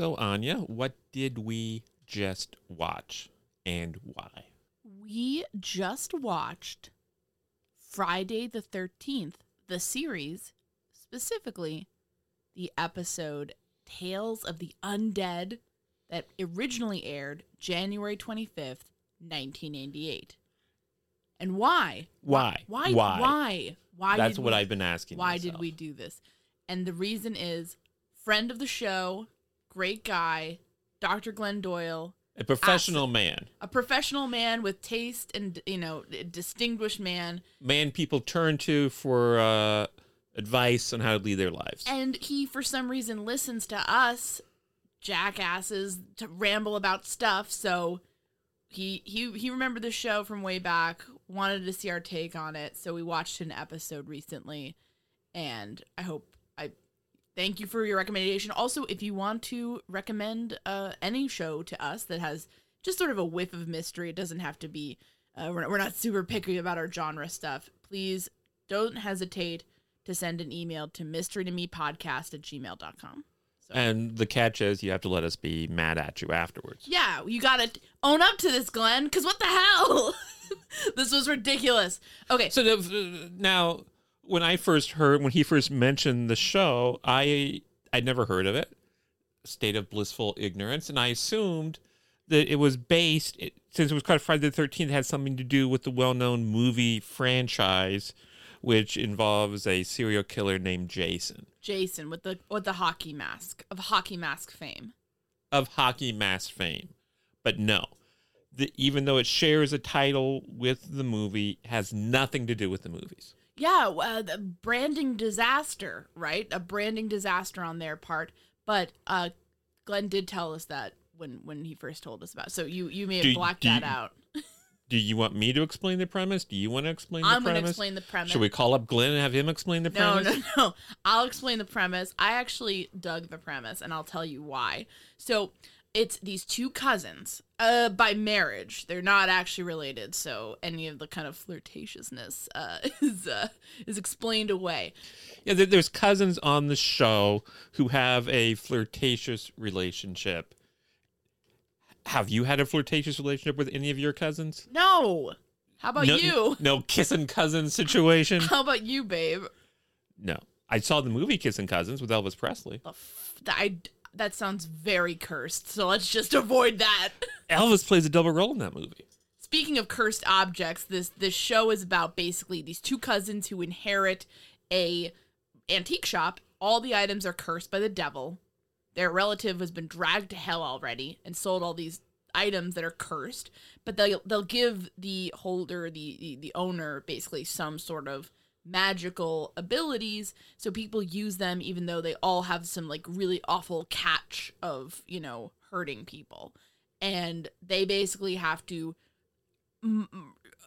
So, Áine, what did we just watch and why? We just watched Friday the 13th, the series, specifically the episode Tales of the Undead that originally aired January 25th, 1988. And why? Why? Why? Why? Why? Why? That's what we- I've been asking. Why myself. did we do this? And the reason is friend of the show, great guy, Dr. Glenn Doyle, A professional man. a professional man with taste and, you know, a distinguished man. Man people turn to for uh, advice on how to lead their lives. And he, for some reason, listens to us jackasses to ramble about stuff. So he he he remembered the show from way back, wanted to see our take on it. So we watched an episode recently, and I hope I thank you for your recommendation. Also, if you want to recommend uh, any show to us that has just sort of a whiff of mystery, it doesn't have to be. Uh, we're, not, we're not super picky about our genre stuff. Please don't hesitate to send an email to mystery to me podcast at gmail.com. So, And the catch is you have to let us be mad at you afterwards. yeah, you gotta own up to this, Glenn, because what the hell? this was ridiculous. Okay, So the, now, when I first heard, when he first mentioned the show, I I'd never heard of it. State of blissful ignorance, and I assumed that it was based, it, since it was called Friday the Thirteenth, it had something to do with the well-known movie franchise which involves a serial killer named Jason Jason with the with the hockey mask of hockey mask fame. of hockey mask fame. But no, the, even though it shares a title with the movie, has nothing to do with the movies. Yeah, uh, the branding disaster, right? A branding disaster on their part. But uh, Glenn did tell us that when when he first told us about. It. So you you may have Do- blacked do that you- out. Do you want me to explain the premise? Do you want to explain the I'm premise? going to explain the premise. Should we call up Glenn and have him explain the No, premise? no, no. I'll explain the premise. I actually dug the premise, and I'll tell you why. So it's these two cousins, uh, by marriage. They're not actually related, so any of the kind of flirtatiousness uh, is uh, is explained away. Yeah, there's cousins on the show who have a flirtatious relationship. Have you had a flirtatious relationship with any of your cousins? No. How about no, you? No kissing cousins situation? How about you, babe? no. I saw the movie Kissing Cousins with Elvis Presley. I that sounds very cursed. So let's just avoid that. Elvis plays a double role in that movie. Speaking of cursed objects, this this show is about basically these two cousins who inherit a antique shop. All the items are cursed by the devil. Their relative has been dragged to hell already and sold all these items that are cursed, but they'll they'll give the holder, the the, the owner, basically some sort of magical abilities. So people use them even though they all have some like really awful catch of you know hurting people. And they basically have to m-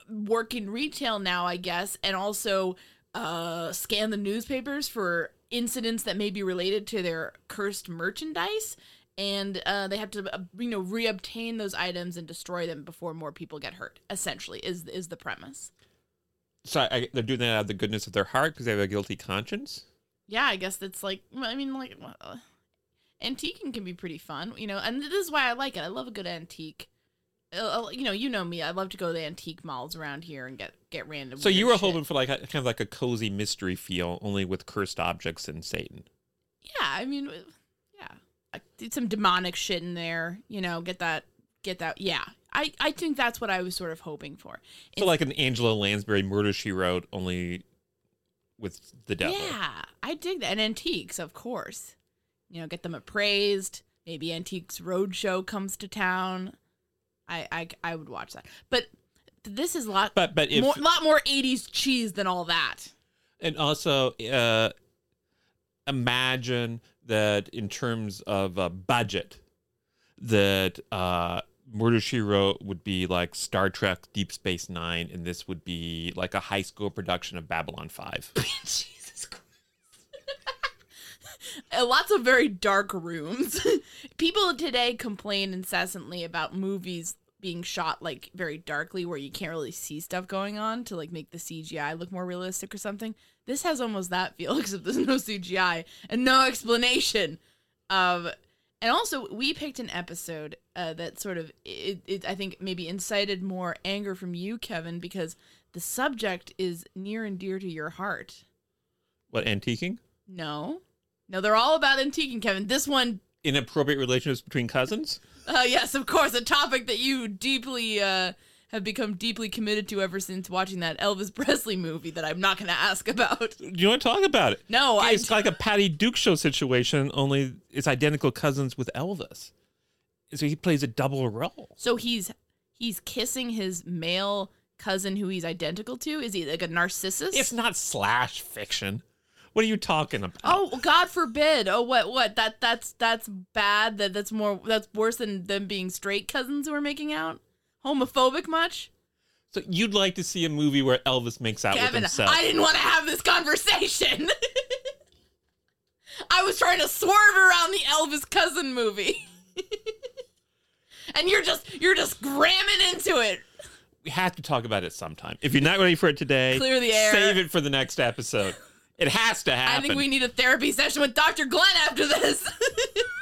work in retail now i guess and also uh scan the newspapers for incidents that may be related to their cursed merchandise. And uh, they have to uh, you know reobtain those items and destroy them before more people get hurt essentially is is the premise So I, they're doing that out of the goodness of their heart because they have a guilty conscience. yeah, I guess that's like, I mean, like, uh, antiquing can be pretty fun, you know, and this is why I like it. I love a good antique. Uh, uh, you know, you know me. I love to go to the antique malls around here and get get random. So you were shit. hoping for like a, kind of like a cozy mystery feel, only with cursed objects and Satan. Yeah, I mean, yeah, I did some demonic shit in there. You know, get that, get that. Yeah, I I think that's what I was sort of hoping for. So like an Angela Lansbury murder she wrote, only with the devil. Yeah, I dig that. And antiques, of course. You know, get them appraised. Maybe Antiques Roadshow comes to town. I, I, I would watch that. But this is a lot, But but if more, lot more 80s cheese than all that. and also uh, imagine that in terms of uh, budget, that uh, Murder She Wrote would be like Star Trek Deep Space Nine, and this would be like a high school production of Babylon Five. Jesus Christ. Uh, Lots of very dark rooms. People today complain incessantly about movies being shot like very darkly where you can't really see stuff going on to like make the CGI look more realistic or something. This has almost that feel except there's no CGI and no explanation of and also we picked an episode uh, that sort of it, it I think maybe incited more anger from you Kevin because the subject is near and dear to your heart. what antiquing? No. No, they're all about antiquing, Kevin. This one, Inappropriate relationships between cousins? uh, yes, of course, a topic that you deeply uh, have become deeply committed to ever since watching that Elvis Presley movie that I'm not going to ask about. You want to talk about it? No, I. it's like a Patty Duke show situation, only it's identical cousins with Elvis. So he plays a double role. So he's he's kissing his male cousin who he's identical to. Is he like a narcissist? It's not slash fiction. What are you talking about? Oh God forbid! Oh what what that that's that's bad. That that's more that's worse than them being straight cousins who are making out. Homophobic much? So you'd like to see a movie where Elvis makes out with himself? I didn't want to have this conversation. I was trying to swerve around the Elvis cousin movie. and you're just you're just gramming into it. we have to talk about it sometime. If you're not ready for it today, Clear the air. Save it for the next episode. It has to happen. I think we need a therapy session with Dr. Glenn after this.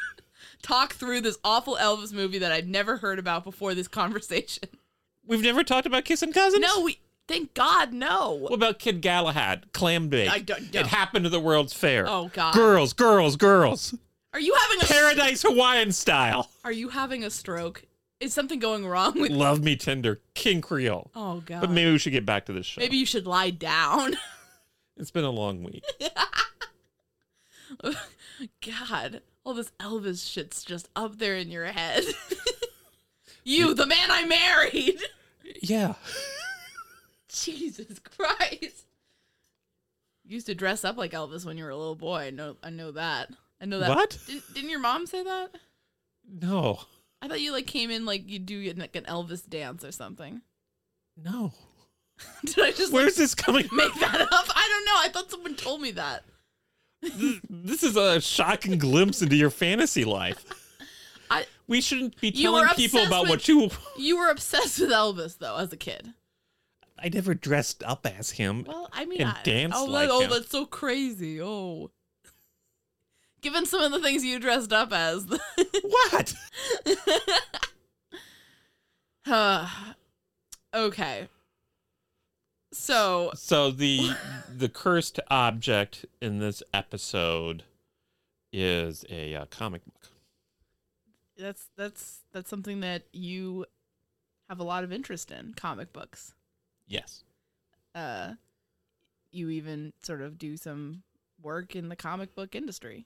Talk through this awful Elvis movie that I'd never heard about before this conversation. We've never talked about kissing cousins. No, we thank God no. What about Kid Galahad? Clambake. I don't- no. It happened to the World's Fair. Oh, God. Girls, girls, girls. Are you having a Paradise Hawaiian style. Are you having a stroke? Is something going wrong with Love me tender. King Creole. Oh god. But maybe we should get back to this show. Maybe you should lie down. It's been a long week. God, all this Elvis shit's just up there in your head. you, the man I married. Yeah. Jesus Christ. You used to dress up like Elvis when you were a little boy. I know I know that. I know that. What? Did, didn't your mom say that? No. I thought you like came in like you do like an Elvis dance or something. No. Did I just like, Where's this coming make that up? I don't know. I thought someone told me that. This is a shocking glimpse into your fantasy life. I We shouldn't be telling people about with- what you. you were obsessed with Elvis though as a kid. I never dressed up as him. Well, I mean, And I, danced oh, like oh, him. that's so crazy. Oh, given some of the things you dressed up as, What? uh, okay. So So the the cursed object in this episode is a uh, comic book. that's that's that's something that you have a lot of interest in comic books. Yes. Uh, you even sort of do some work in the comic book industry.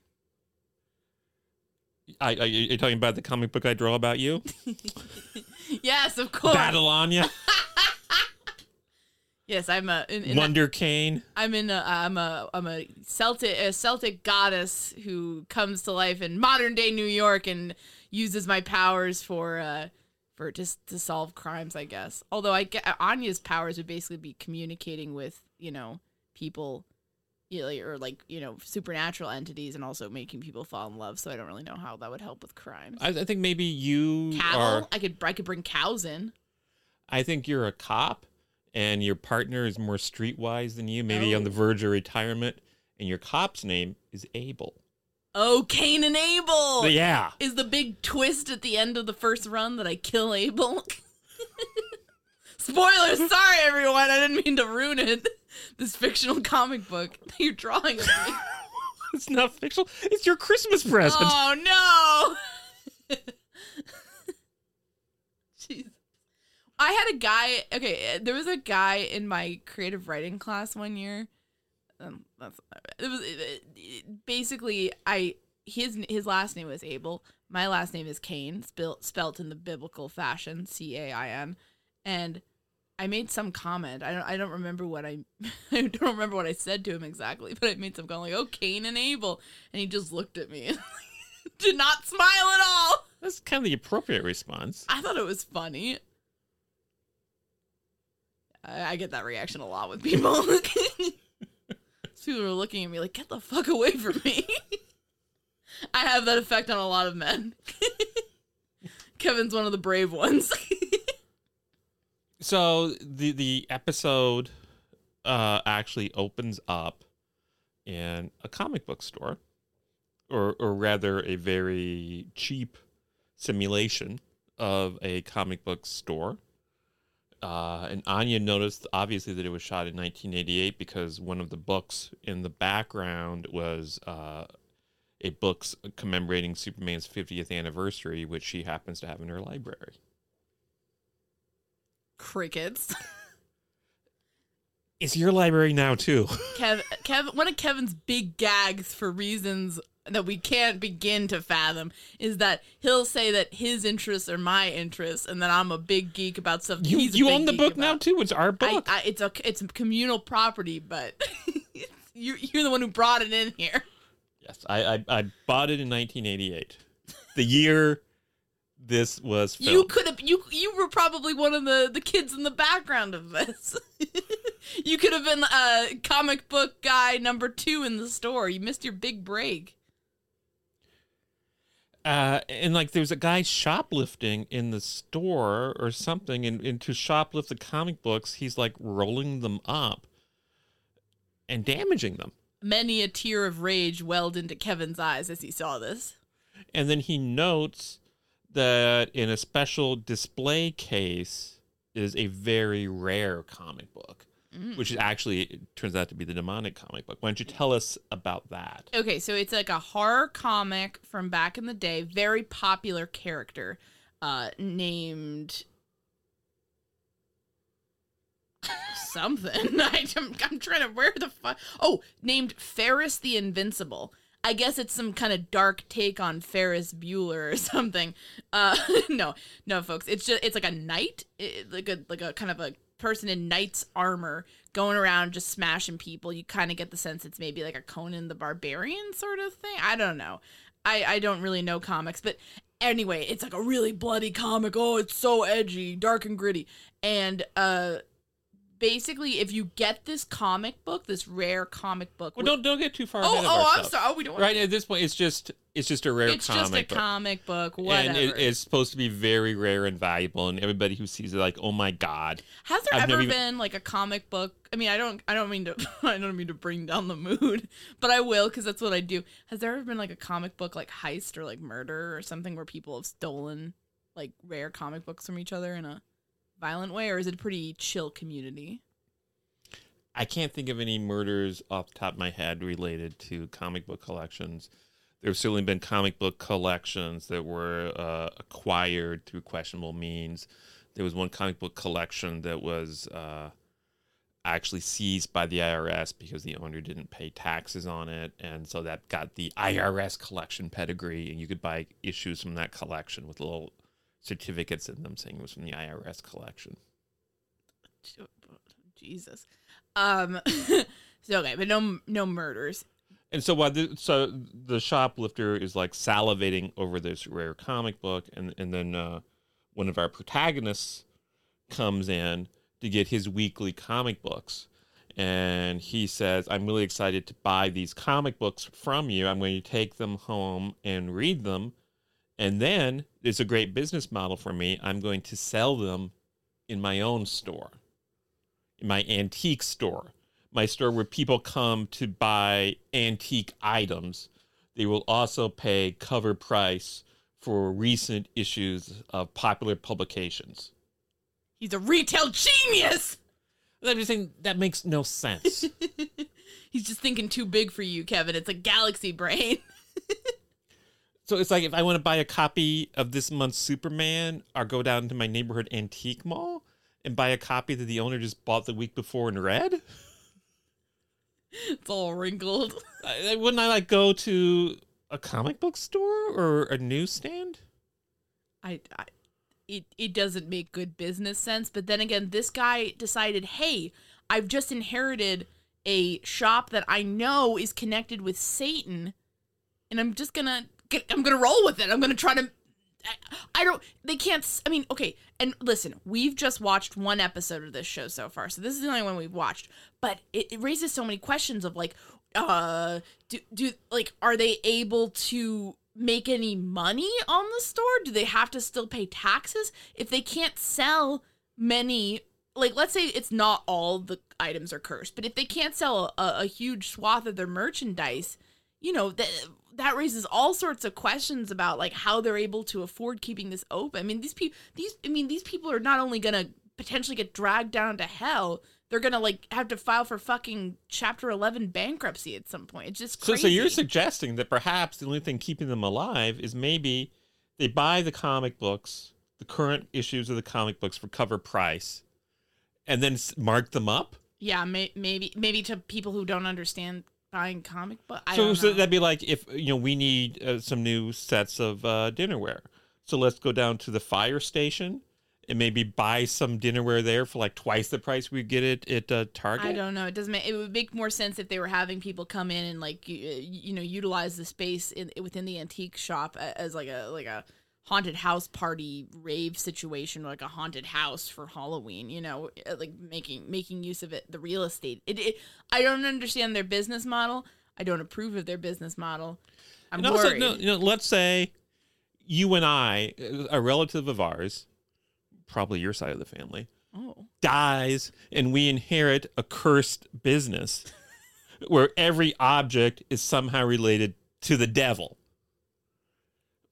I, are you talking about the comic book I draw about you? yes, of course. Battle Áine, Yes, I'm a. In, in Wonder Cane. I'm in a I'm a I'm a Celtic a Celtic goddess who comes to life in modern day New York and uses my powers for uh for just to solve crimes, I guess. Although I get Áine's powers would basically be communicating with, you know, people you know, or like, you know, supernatural entities and also making people fall in love, so I don't really know how that would help with crimes. I, I think maybe you Cattle? are. I could I could bring cows in. I think you're a cop, and your partner is more streetwise than you, maybe on the Oh. verge of retirement, and your cop's name is Abel. Oh, Cain and Abel. Yeah. is the big twist at the end of the first run that I kill Abel. Spoilers, sorry everyone, I didn't mean to ruin it. This fictional comic book that you're drawing of me. It's not fictional. It's your Christmas present. Oh no! Jeez. I had a guy. Okay, there was a guy in my creative writing class one year. Um, that's it was it, it- basically I his his last name was Abel. My last name is Cain, spelt spelt in the biblical fashion, C A I N, and I made some comment. I don't I don't remember what I I don't remember what I said to him exactly, but I made some comment like, "Oh, Cain and Abel," and he just looked at me and did not smile at all. That's kind of the appropriate response. I thought it was funny. I, I get that reaction a lot with people. people are looking at me like, "Get the fuck away from me." I have that effect on a lot of men. Kevin's one of the brave ones. So the the episode uh, actually opens up in a comic book store, or or rather a very cheap simulation of a comic book store. Uh, and Áine noticed obviously that it was shot in 1988 because one of the books in the background was uh, a book commemorating Superman's 50th anniversary, which she happens to have in her library. Crickets. It's your library now too. Kev, Kev, one of Kevin's big gags for reasons that we can't begin to fathom is that he'll say that his interests are my interests, and that I'm a big geek about stuff. You he's you own the geek book now too. It's our book. I, it's a it's a communal property, but you're you're the one who brought it in here. yes, I, I I bought it in 1988, the year this was filmed. You could have you you were probably one of the the kids in the background of this. you could have been a comic book guy number two in the store. You missed your big break. Uh, and like there's a guy shoplifting in the store or something, and, and to shoplift the comic books, he's like rolling them up and damaging them. Many a tear of rage welled into Kevin's eyes as he saw this. And then he notes that in a special display case is a very rare comic book, which is actually it turns out to be the demonic comic book. Why don't you tell us about that? Okay, so it's like a horror comic from back in the day, very popular character uh named something. I, am I'm trying to where the fuck. Oh, named Ferris the Invincible. I guess it's some kind of dark take on Ferris Bueller or something. Uh, no, no, folks. It's just it's like a knight, it, like a like a kind of a person in knight's armor going around just smashing people. You kind of get the sense it's maybe like a Conan the Barbarian sort of thing. I don't know. I I don't really know comics, but anyway, it's like a really bloody comic. Oh, it's so edgy, dark and gritty. And uh basically if you get this comic book, this rare comic book. Well, don't don't get too far Oh, ahead oh, I'm sorry. Oh, we don't want Right at this point, it's just it's just a rare It's comic just a book. comic book, whatever. and it, it's supposed to be very rare and valuable, and everybody who sees it like, oh my god, Has there I've ever even- been like a comic book? I mean, I don't, I don't mean to, I don't mean to bring down the mood, but I will because that's what I do. Has there ever been like a comic book like heist or like murder or something where people have stolen like rare comic books from each other in a violent way, or is it a pretty chill community? I can't think of any murders off the top of my head related to comic book collections. There's certainly been comic book collections that were uh, acquired through questionable means. There was one comic book collection that was uh, actually seized by the IRS because the owner didn't pay taxes on it, and so that got the IRS collection pedigree, and you could buy issues from that collection with little certificates in them saying it was from the IRS collection. Jesus. Um. so okay, but no, no murders. And so while the, so the shoplifter is like salivating over this rare comic book, and and then uh, one of our protagonists comes in to get his weekly comic books, and he says, "I'm really excited to buy these comic books from you. I'm going to take them home and read them, and then it's a great business model for me. I'm going to sell them in my own store, in my antique store." my store where people come to buy antique items. They will also pay cover price for recent issues of popular publications. He's a retail genius. I'm just saying that makes no sense. He's just thinking too big for you, Kevin. It's a galaxy brain. so it's like if I want to buy a copy of this month's Superman, or go down to my neighborhood antique mall and buy a copy that the owner just bought the week before and read. it's all wrinkled. I- Wouldn't I like go to a comic book store or a newsstand? I, I it it doesn't make good business sense. But then again, this guy decided, hey, I've just inherited a shop that I know is connected with Satan, and I'm just gonna I'm gonna roll with it. I'm gonna try to. I, I don't. They can't. I mean, okay. And listen, we've just watched one episode of this show so far, so this is the only one we've watched. But it, it raises so many questions of like, uh, do do like, are they able to make any money on the store? Do they have to still pay taxes if they can't sell many? Like, let's say it's not all the items are cursed, but if they can't sell a, a huge swath of their merchandise, you know that that raises all sorts of questions about like how they're able to afford keeping this open. I mean, these people, these, I mean, these people are not only gonna potentially get dragged down to hell, they're gonna like have to file for fucking Chapter Eleven bankruptcy at some point. It's just So, crazy. so you're suggesting that perhaps the only thing keeping them alive is maybe they buy the comic books, the current issues of the comic books for cover price, and then mark them up. yeah, may, maybe maybe to people who don't understand buying comic book. I so, so that'd be like if you know we need uh, some new sets of uh, dinnerware. So let's go down to the fire station and maybe buy some dinnerware there for like twice the price we get it at uh, Target. I don't know. It doesn't. Make, it would make more sense if they were having people come in and like you, you know utilize the space in within the antique shop as like a like a haunted house party rave situation, like a haunted house for Halloween. You know, uh, like making making use of it, the real estate. It, it I don't understand their business model. I don't approve of their business model. I'm and also, worried. no, you know, let's say you and I, a relative of ours, probably your side of the family, oh, dies and we inherit a cursed business where every object is somehow related to the devil.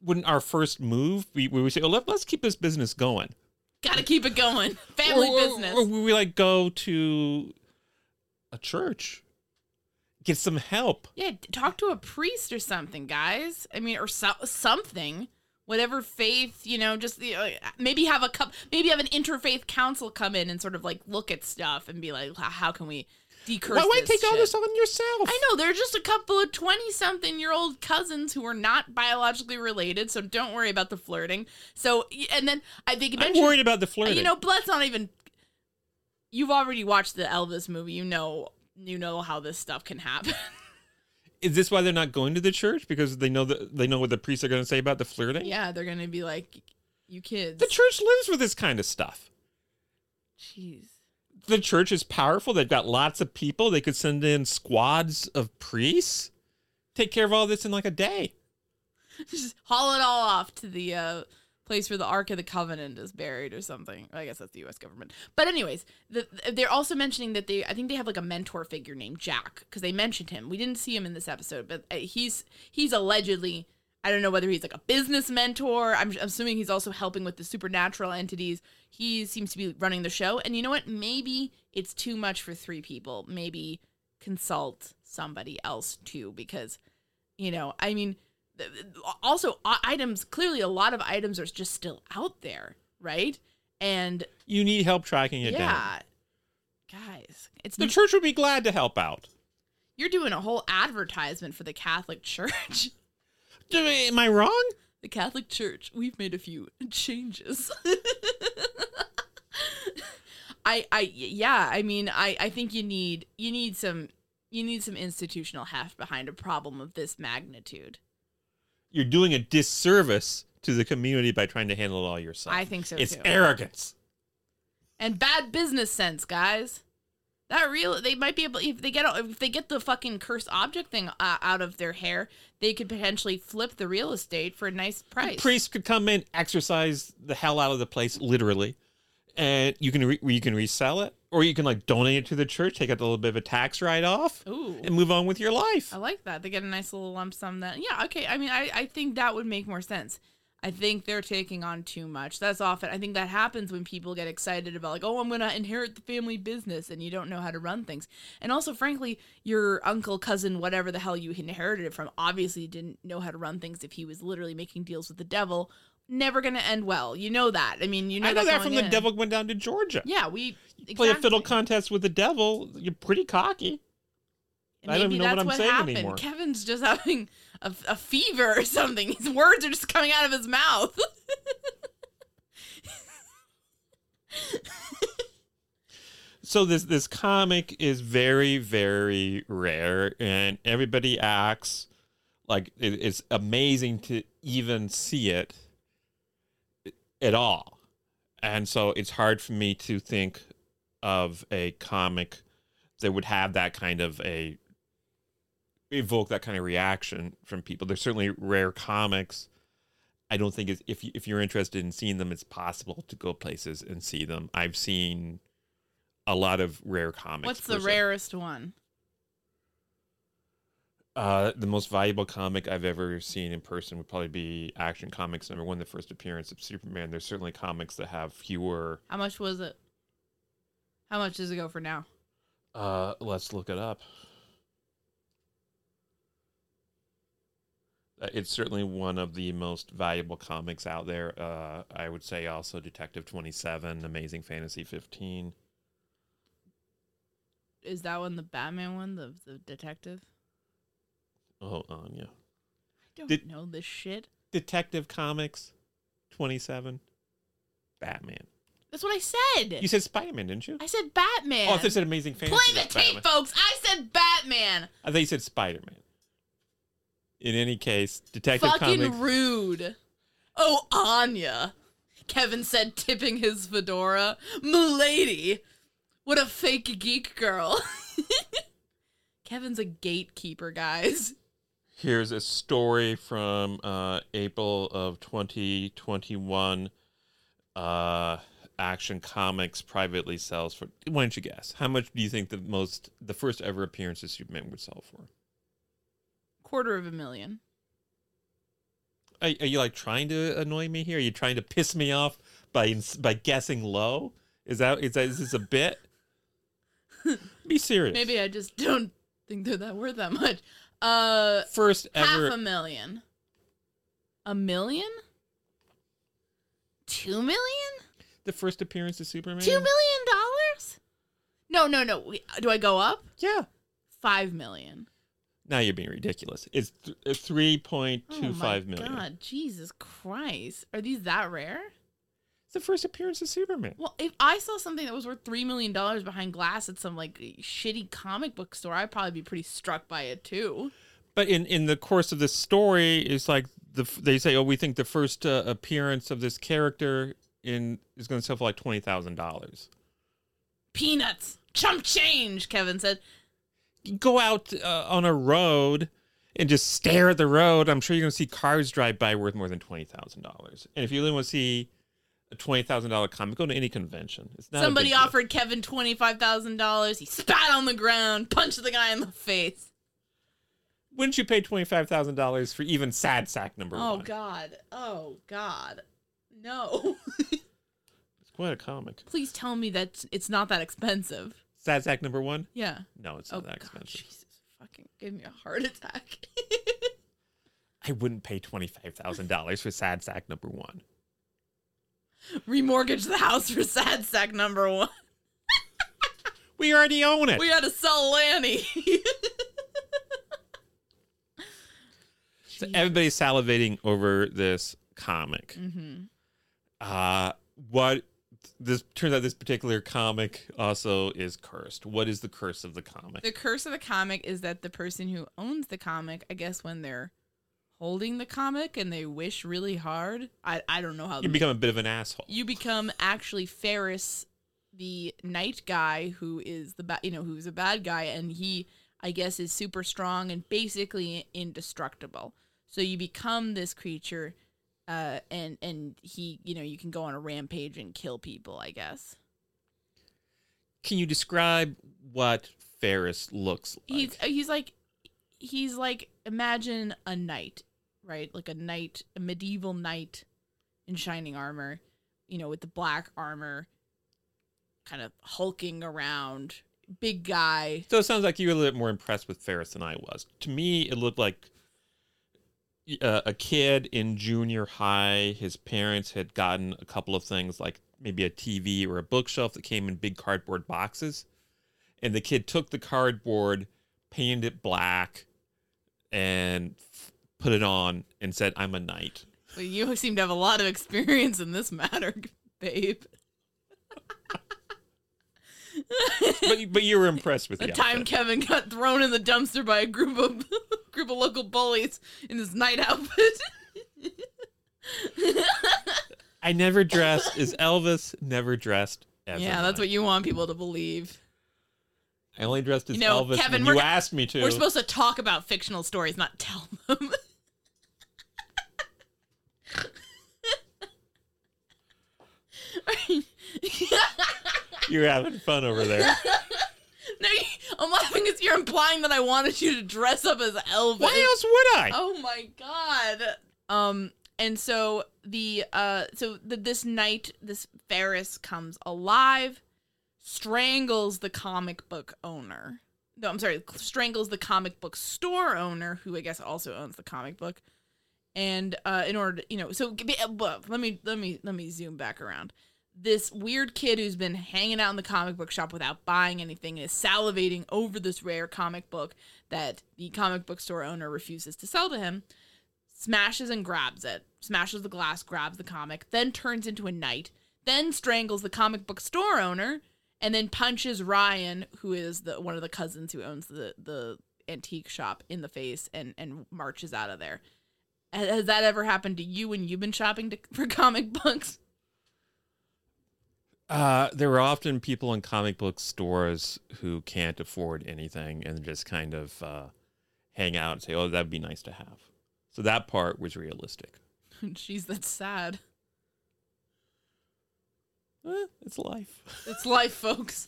Wouldn't our first move be we would say, oh, let, let's keep this business going? gotta keep it going. Family or, or- business. Or would we like go to a church, get some help? Yeah, talk to a priest or something, guys. I mean, or so- something. whatever faith, you know, just the, uh, maybe have a cup, maybe have an interfaith council come in and sort of like look at stuff and be like, how can we decurse Why, why take all this on yourself? I know they're just a couple of 20 something year old cousins who are not biologically related, so don't worry about the flirting. So, and then I think I'm worried about the flirting. you know, let's not even. You've already watched the Elvis movie. You know, you know how this stuff can happen. is this why they're not going to the church because they know that they know what the priests are going to say about the flirting? yeah, they're gonna be like, "You kids." The church lives with this kind of stuff. Jeez. The church is powerful. They've got lots of people. They could send in squads of priests, take care of all this in like a day. Just haul it all off to the uh, place where the Ark of the Covenant is buried or something. I guess that's the U.S. government. But anyways, the, they're also mentioning that they, I think they have like a mentor figure named Jack because they mentioned him. We didn't see him in this episode, but uh, he's he's allegedly. I don't know whether he's like a business mentor. I'm, I'm assuming he's also helping with the supernatural entities. He seems to be running the show. And you know what? Maybe it's too much for three people. Maybe consult somebody else too, because, you know, I mean, also items, clearly a lot of items are just still out there, right? And You need help tracking it down. yeah, guys, it's The church would be glad to help out. you're doing a whole advertisement for the Catholic Church. Am I wrong? the Catholic Church, we've made a few changes. I I yeah, I mean, I I think you need you need some you need some institutional heft behind a problem of this magnitude. You're doing a disservice to the community by trying to handle it all yourself. I think so, It's too. arrogance. And bad business sense, guys. That real they might be able if they get if they get the fucking cursed object thing uh, out of their hair, they could potentially flip the real estate for a nice price. Priests could come in, exercise the hell out of the place, literally, and you can re- you can resell it, or you can like donate it to the church, take out a little bit of a tax write off, Ooh. and move on with your life. I like that. They get a nice little lump sum that yeah, okay. I mean I, I think that would make more sense. I think they're taking on too much. That's often I think that happens when people get excited about like, oh, I'm gonna inherit the family business and you don't know how to run things. And also, frankly, your uncle, cousin, whatever the hell you inherited it from, obviously didn't know how to run things if he was literally making deals with the devil. Never gonna end well. You know that. I mean, you know I know that going from the devil went down to Georgia. Yeah, we Play a fiddle contest with the devil. You're pretty cocky. I don't Maybe even know what I'm saying happened. anymore. Kevin's just having a, a fever or something. His words are just coming out of his mouth. so this this comic is very very rare and everybody acts like it, it's amazing to even see it at all and so it's hard for me to think of a comic that would have that kind of a evoke that kind of reaction from people there's certainly rare comics I don't think it's, if you, if you're interested in seeing them, it's possible to go places and see them. I've seen a lot of rare comics. What's the rarest one? Uh, the most valuable comic I've ever seen in person would probably be Action Comics number one, the first appearance of Superman. There's certainly comics that have fewer. How much was it? How much does it go for now? Uh, let's look it up. It's certainly one of the most valuable comics out there. Uh, I would say also Detective 27, Amazing Fantasy 15. Is that one the Batman one, the the detective? Oh, on, yeah. I don't Did- know this shit. Detective Comics 27, Batman. That's what I said. You said Spider Man, didn't you? I said Batman. Oh, I said Amazing Fantasy. Play the tape, Batman. folks. I said Batman. I thought you said Spider Man. In any case, Detective Fucking Comics. rude. Oh, Áine. Kevin said, tipping his fedora. Milady. What a fake geek girl. Kevin's a gatekeeper, guys. Here's a story from uh, April of 2021. Uh, Action Comics privately sells for. Why don't you guess? How much do you think the most, the first ever appearance of Superman would sell for? Quarter of a million. Are, are you like trying to annoy me here? Are you trying to piss me off by by guessing low? Is that is that is this a bit? Be serious. Maybe I just don't think they're that worth that much. Uh, first ever. half a million. A million? two million? The first appearance of Superman. Two million dollars? No, no, no. Do I go up? Yeah. Five million. Now you're being ridiculous. It's th- uh, three point Oh two five million. God, Jesus Christ. Are these that rare? It's the first appearance of Superman. Well, if I saw something that was worth three million dollars behind glass at some like shitty comic book store, I'd probably be pretty struck by it too. But in in the course of this story, it's like the they say, oh, we think the first uh, appearance of this character in is going to sell for like twenty thousand dollars. Peanuts, chump change. Kevin said. Go out uh, on a road and just stare at the road. I'm sure you're going to see cars drive by worth more than twenty thousand dollars. And if you really want to see a twenty thousand dollar comic, go to any convention. It's not Somebody deal. offered Kevin twenty five thousand dollars. He spat on the ground, punched the guy in the face. Wouldn't you pay twenty five thousand dollars for even Sad Sack number Oh one? God. Oh God. No. It's quite a comic. Please tell me that it's not that expensive. Sad Sack number one? Yeah. No, it's Oh not that God, expensive. Jesus. Fucking give me a heart attack. I wouldn't pay twenty five thousand dollars for Sad Sack number one. Remortgage the house for sad sack number one. We already own it. We had to sell Lanny. So everybody's salivating over this comic. mm-hmm. Uh, what this turns out this particular comic also is cursed. What is the curse of the comic? The curse of the comic is that the person who owns the comic, I guess when they're holding the comic and they wish really hard, I, I don't know how You become a bit of an asshole. you become actually Ferris, the knight guy who is the ba- you know who's a bad guy, and he I guess is super strong and basically indestructible. So you become this creature, uh, and and he you know you can go on a rampage and kill people. I guess Can you describe what Ferris looks like? he's he's like he's like imagine a knight, right? Like a knight, a medieval knight in shining armor, you know, with the black armor, kind of hulking around, big guy. so it sounds like you were a little bit more impressed with Ferris than I was. To me, it looked like uh, a kid in junior high. His parents had gotten a couple of things like maybe a TV or a bookshelf that came in big cardboard boxes. And the kid took the cardboard, painted it black, and f- put it on and said, I'm a knight. Well, you seem to have a lot of experience in this matter, babe. But, but you were impressed with The the time. Kevin got thrown in the dumpster by a group of group of local bullies in his knight outfit. I never dressed as Elvis, never dressed a yeah, that's what you want people to believe. I only dressed as You know, Elvis Kevin, when you asked me to. We're supposed to talk about fictional stories, not tell them. You're having fun over there. no, you, I'm laughing because you're implying that I wanted you to dress up as Elvis. Why else would I? Oh my god. Um, and so the uh, so the, this knight, this Ferris comes alive, strangles the comic book owner. No, I'm sorry, strangles the comic book store owner, who I guess also owns the comic book. And uh, in order to, you know, so g- uh, but let me let me let me zoom back around. This weird kid who's been hanging out in the comic book shop without buying anything is salivating over this rare comic book that the comic book store owner refuses to sell to him smashes and grabs it, smashes the glass, grabs the comic, then turns into a knight, then strangles the comic book store owner, and then punches Ryan, who is the one of the cousins who owns the the antique shop, in the face and and marches out of there. Has has that ever happened to you when you've been shopping to, for comic books? Uh, there are often people in comic book stores who can't afford anything and just kind of uh, hang out and say, "Oh, that'd be nice to have." So that part was realistic. Jeez, that's sad. Eh, it's life. It's life, folks.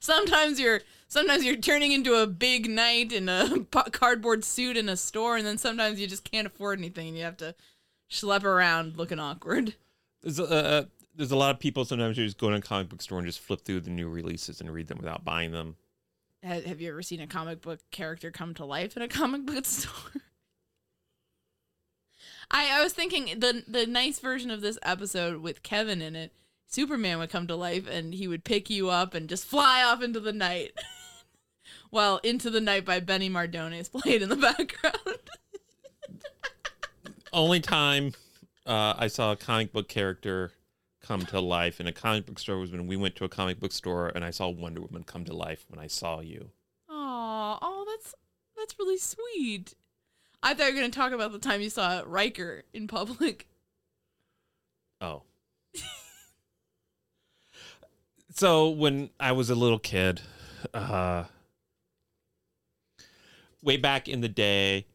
Sometimes you're sometimes you're turning into a big knight in a cardboard suit in a store, and then sometimes you just can't afford anything, and you have to schlep around looking awkward. There's a, uh, there's a lot of people sometimes who just go to a comic book store and just flip through the new releases and read them without buying them. Have you ever seen a comic book character come to life in a comic book store? I, I was thinking the the nice version of this episode with Kevin in it, Superman would come to life and he would pick you up and just fly off into the night. well, Into the Night by Benny Mardones played in the background. Only time uh, I saw a comic book character come to life in a comic book store was when we went to a comic book store and I saw Wonder Woman come to life when I saw you. Aw, oh, that's that's really sweet. I thought you were gonna talk about the time you saw Riker in public. Oh. so when I was a little kid, uh, way back in the day,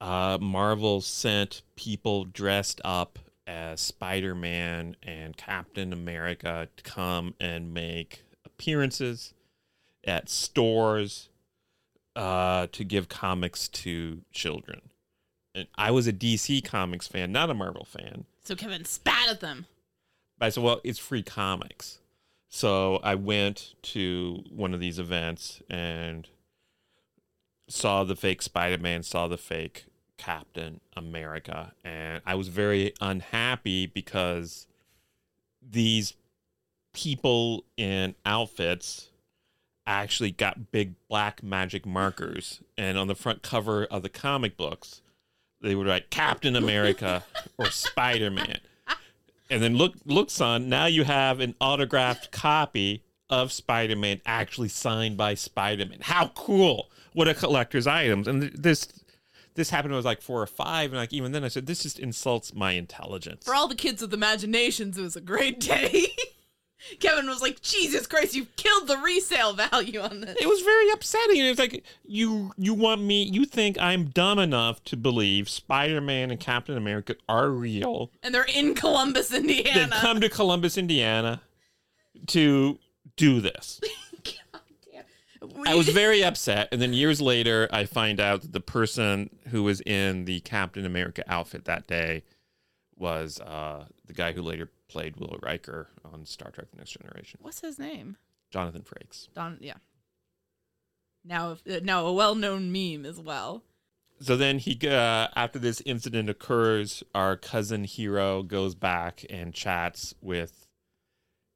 uh, Marvel sent people dressed up as Spider Man and Captain America to come and make appearances at stores uh, to give comics to children. And I was a DC Comics fan, not a Marvel fan. So Kevin spat at them. I said, well, it's free comics. So I went to one of these events and saw the fake Spider Man, saw the fake Captain America. And I was very unhappy because these people in outfits actually got big black magic markers. And on the front cover of the comic books, they would write Captain America or Spider Man. And then look, look, son. Now you have an autographed copy of Spider-Man, actually signed by Spider-Man. How cool! What a collector's item. And th- this, happened when I was like four or five, and like even then, I said this just insults my intelligence. For all the kids with imaginations, it was a great day. Kevin was like, Jesus Christ, you've killed the resale value on this. It was very upsetting. It's like you, you want me, you think I'm dumb enough to believe Spider-Man and Captain America are real. And they're in Columbus, Indiana. They've come to Columbus, Indiana, to do this. I was very upset. And then years later, I find out that the person who was in the Captain America outfit that day was uh, the guy who later played Will Riker on Star Trek: The Next Generation, What's his name? Jonathan Frakes. Don. Yeah. Now, uh, now a well-known meme as well. So then he, uh, after this incident occurs, our cousin hero goes back and chats with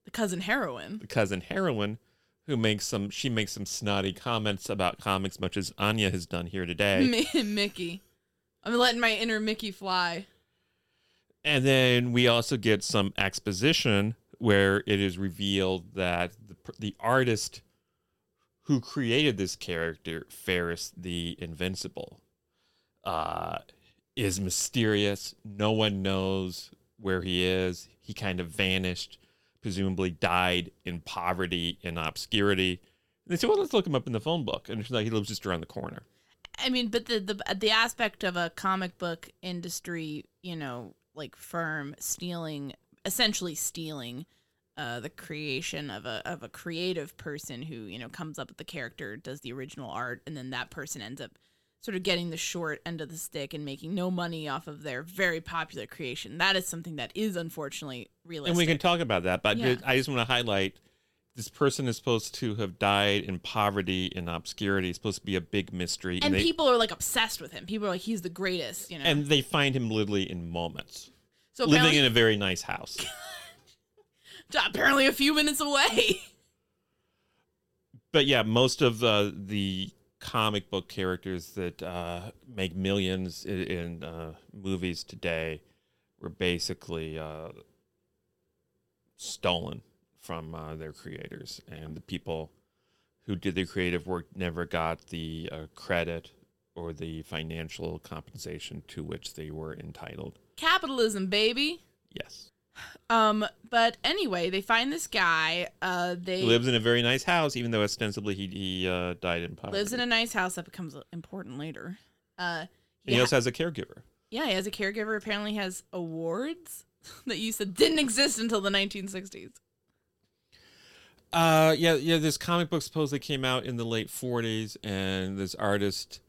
The cousin heroine. the cousin heroine, who makes some. She makes some snotty comments about comics, much as Áine has done here today. Micki. I'm letting my inner Micki fly. And then we also get some exposition where it is revealed that the, the artist who created this character, Ferris the Invincible, uh, is mysterious. No one knows where he is. He kind of vanished, presumably died in poverty and obscurity. And they said, well, let's look him up in the phone book. And it's like he lives just around the corner. I mean, but the the the aspect of a comic book industry, you know, like firm stealing, essentially stealing, uh, the creation of a of a creative person who you know comes up with the character, does the original art, and then that person ends up sort of getting the short end of the stick and making no money off of their very popular creation. That is something that is unfortunately realistic. And we can talk about that, but Yeah. I just want to highlight this person is supposed to have died in poverty and obscurity. It's supposed to be a big mystery, and they, people are like obsessed with him. People are like, he's the greatest, you know. and they find him literally in moments, so living in a very nice house. apparently a few minutes away. but yeah, most of uh, the comic book characters that uh, make millions in, in uh, movies today were basically uh, stolen from uh, their creators, and the people who did the creative work never got the uh, credit or the financial compensation to which they were entitled. Capitalism, baby. Yes, Um, but anyway, they find this guy. Uh, they he lives in a very nice house, even though ostensibly he he uh, died in poverty. lives in a nice house that becomes important later. Uh, And he yeah, also has a caregiver. yeah, he has a caregiver. Apparently, has awards that you said didn't exist until the 1960s. Uh, yeah, yeah. This comic book supposedly came out in the late '40s, and this artist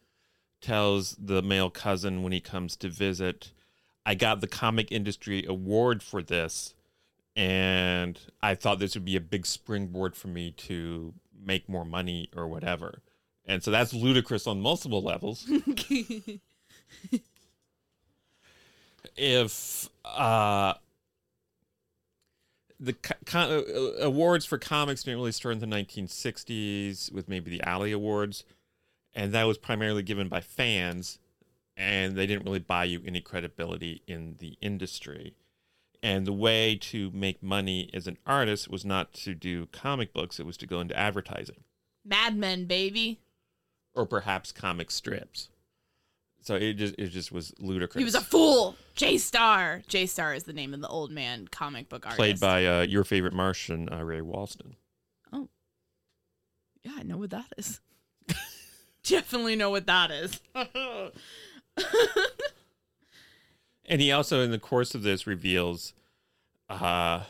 tells the male cousin when he comes to visit, "I got the comic industry award for this, and I thought this would be a big springboard for me to make more money or whatever." And so that's ludicrous on multiple levels. if uh, the co- uh, awards for comics didn't really start in the 1960s with maybe the Alley Awards, and that was primarily given by fans, and they didn't really buy you any credibility in the industry. And the way to make money as an artist was not to do comic books; it was to go into advertising Mad Men, baby. or perhaps comic strips. So it just it just was ludicrous. He was a fool. J Star. J Star is the name of the old man comic book artist. played by uh, your favorite Martian, uh, Ray Walston. Oh. Yeah, I know what that is. Definitely know what that is. And he also, in the course of this, reveals uh,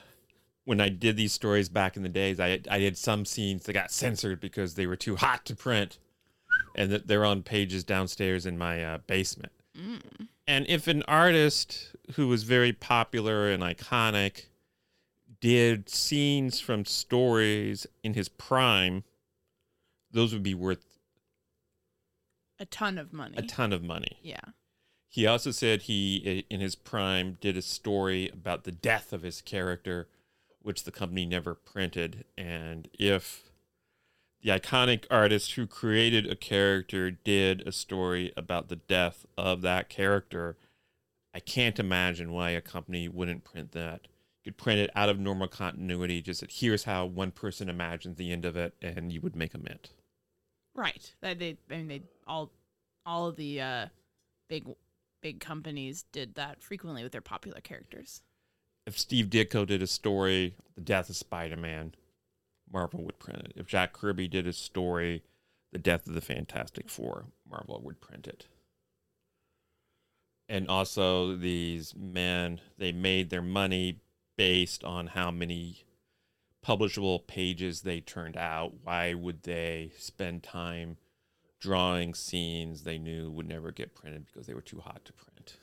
when I did these stories back in the days, I I did some scenes that got censored because they were too hot to print, and that they're on pages downstairs in my uh, basement. And if an artist who was very popular and iconic did scenes from stories in his prime, those would be worth a ton of money. a ton of money. Yeah. He also said he, in his prime, did a story about the death of his character, which the company never printed. And if the iconic artist who created a character did a story about the death of that character, I can't imagine why a company wouldn't print that. You could print it out of normal continuity, just that here's how one person imagines the end of it, and you would make a mint. Right. They, they I mean they all all of the uh big big companies did that frequently with their popular characters. if Steve Ditko did a story, The Death of Spider Man, Marvel would print it. If Jack Kirby did a story, The Death of the Fantastic Four, Marvel would print it. And also, these men, they made their money based on how many publishable pages they turned out. Why would they spend time drawing scenes they knew would never get printed because they were too hot to print?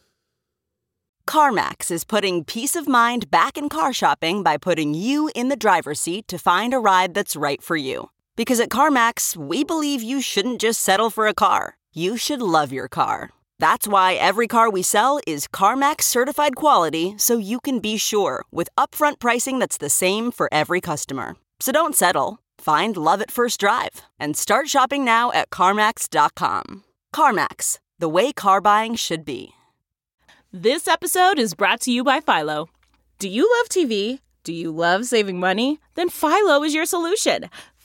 CarMax is putting peace of mind back in car shopping by putting you in the driver's seat to find a ride that's right for you. Because at CarMax, we believe you shouldn't just settle for a car, you should love your car. That's why every car we sell is CarMax certified quality so you can be sure with upfront pricing that's the same for every customer. So don't settle. Find love at first drive and start shopping now at CarMax.com. CarMax, the way car buying should be. This episode is brought to you by Philo. Do you love TV? Do you love saving money? Then Philo is your solution.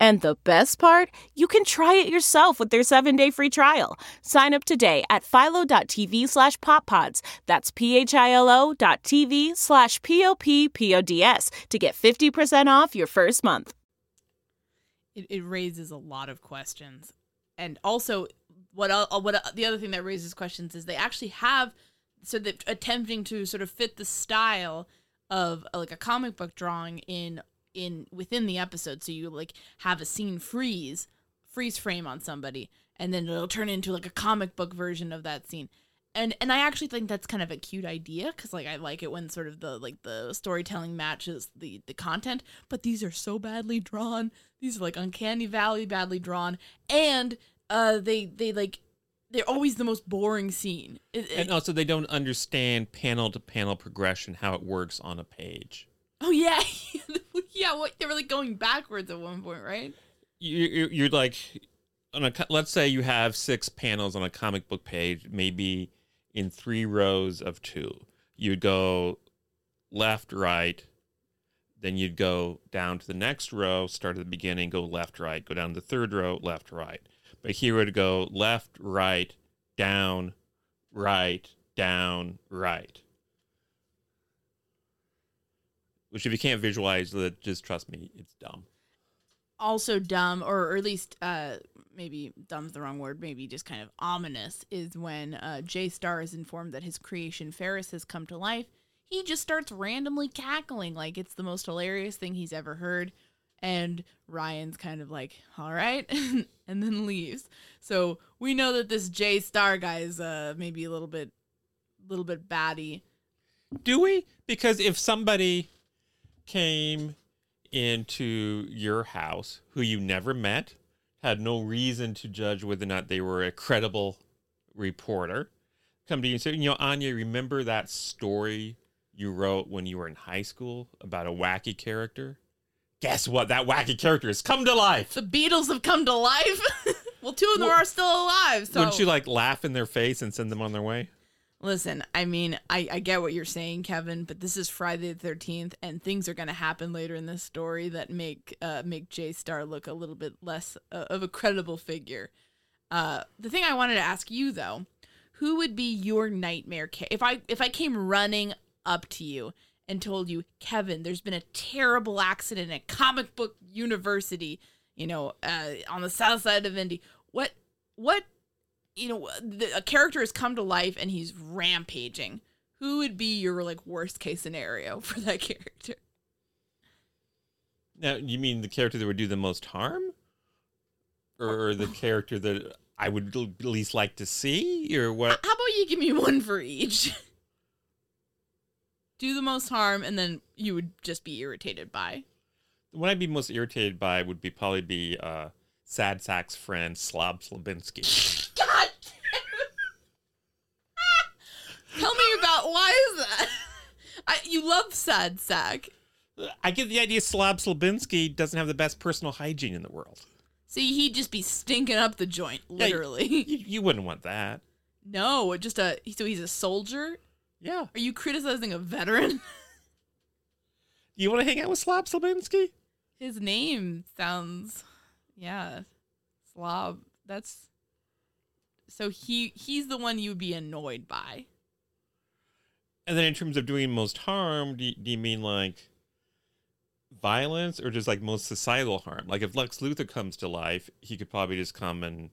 And the best part, you can try it yourself with their 7-day free trial. Sign up today at philo.tv slash poppods. That's p-h-i-l-o dot tv slash p-o-p-p-o-d-s to get 50% off your first month. It, it raises a lot of questions. And also what el- what el- the other thing that raises questions is they actually have so that attempting to sort of fit the style of uh, like a comic book drawing in in within the episode so you like have a scene freeze freeze frame on somebody and then it'll turn into like a comic book version of that scene. And and i actually think that's kind of a cute idea because like i like it when sort of the like the storytelling matches the the content but these are so badly drawn. These are like uncanny valley badly drawn and uh they they like they're always the most boring scene. It- it- And also, they don't understand panel to panel progression, how it works on a page. Oh yeah yeah what they were like going backwards at one point right You, you- you're like, on a, let's say you have six panels on a comic book page, maybe in three rows of two. You'd go left, right, then you'd go down to the next row, start at the beginning, go left, right, go down to the third row, left, right. But here would go left, right, down, right, down, right. Which, if you can't visualize it, just trust me, it's dumb. also dumb or, or at least uh maybe dumb's the wrong word maybe just kind of ominous is when uh jay star is informed that his creation ferris has come to life he just starts randomly cackling like it's the most hilarious thing he's ever heard. And Ryan's kind of like, all right, and then leaves. So we know that this J Star guy is uh, maybe a little bit, little bit batty. Do we? Because if somebody came into your house who you never met, had no reason to judge whether or not they were a credible reporter, come to you and say, you know, Áine, remember that story you wrote when you were in high school about a wacky character? Guess what? That wacky character has come to life. The Beatles have come to life. well, two of them Well, are still alive. So Wouldn't you like laugh in their face and send them on their way? Listen, I mean, I, I get what you're saying, Kevin, but this is Friday the Thirteenth, and things are going to happen later in this story that make uh, make J Star look a little bit less uh, of a credible figure. Uh, the thing I wanted to ask you though, who would be your nightmare if I if I came running up to you and told you, Kevin, there's been a terrible accident at Comic Book University, you know, uh, on the south side of Indy. What what you know, the, a character has come to life and he's rampaging. Who would be your like worst case scenario for that character? Now, you mean the character that would do the most harm? Or the character that I would least like to see? Or what? How about you give me one for each? do the most harm and then you would just be irritated by. What I'd be most irritated by would be probably be uh, Sad Sack's friend, Slob Slobinski. God Tell me about why is that? I, you love sad sack. I get the idea Slob Slobinski doesn't have the best personal hygiene in the world. See, he'd just be stinking up the joint, Yeah, you- literally. You, wouldn't want that. no, just a so he's a soldier. Yeah. Are you criticizing a veteran? You want to hang out with Slob Slobinski? His name sounds, yeah, slob. That's so he he's the one you would be annoyed by. And then in terms of doing most harm, do you, do you mean like violence or just like most societal harm? Like if Lex Luthor comes to life, he could probably just come and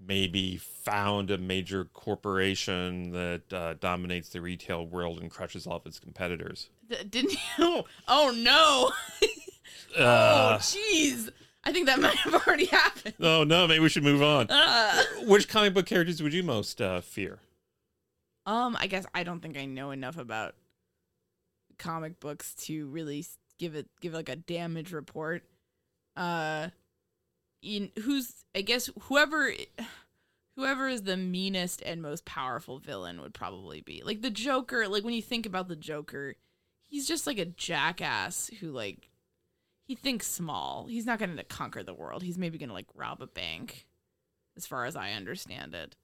maybe found a major corporation that uh, dominates the retail world and crushes all of its competitors. D- didn't you? Oh no! oh Uh, jeez, I think that might have already happened. oh no, maybe we should move on. Uh, Which comic book characters would you most uh, fear? Um, I guess I don't think I know enough about comic books to really give it give like a damage report. Uh, in who's I guess whoever whoever is the meanest and most powerful villain would probably be like the Joker. Like when you think about the Joker, he's just like a jackass who like he thinks small. He's not going to conquer the world. He's maybe going to like rob a bank, as far as I understand it.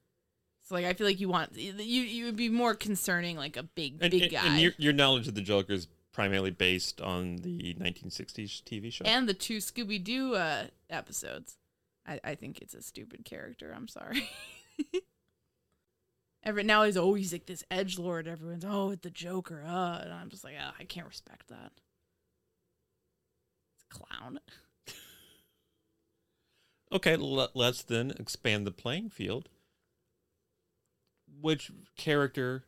So like I feel like you want you you would be more concerning like a big And, big and- guy and your, your knowledge of the Joker is primarily based on the 1960s TV show. and the two Scooby Doo uh, episodes. I, I think it's a stupid character. I'm sorry. Every now he's always like this edge lord. Everyone's oh it's the Joker. Uh, and I'm just like oh, I can't respect that. It's a clown. Okay, l- let's then expand the playing field. Which character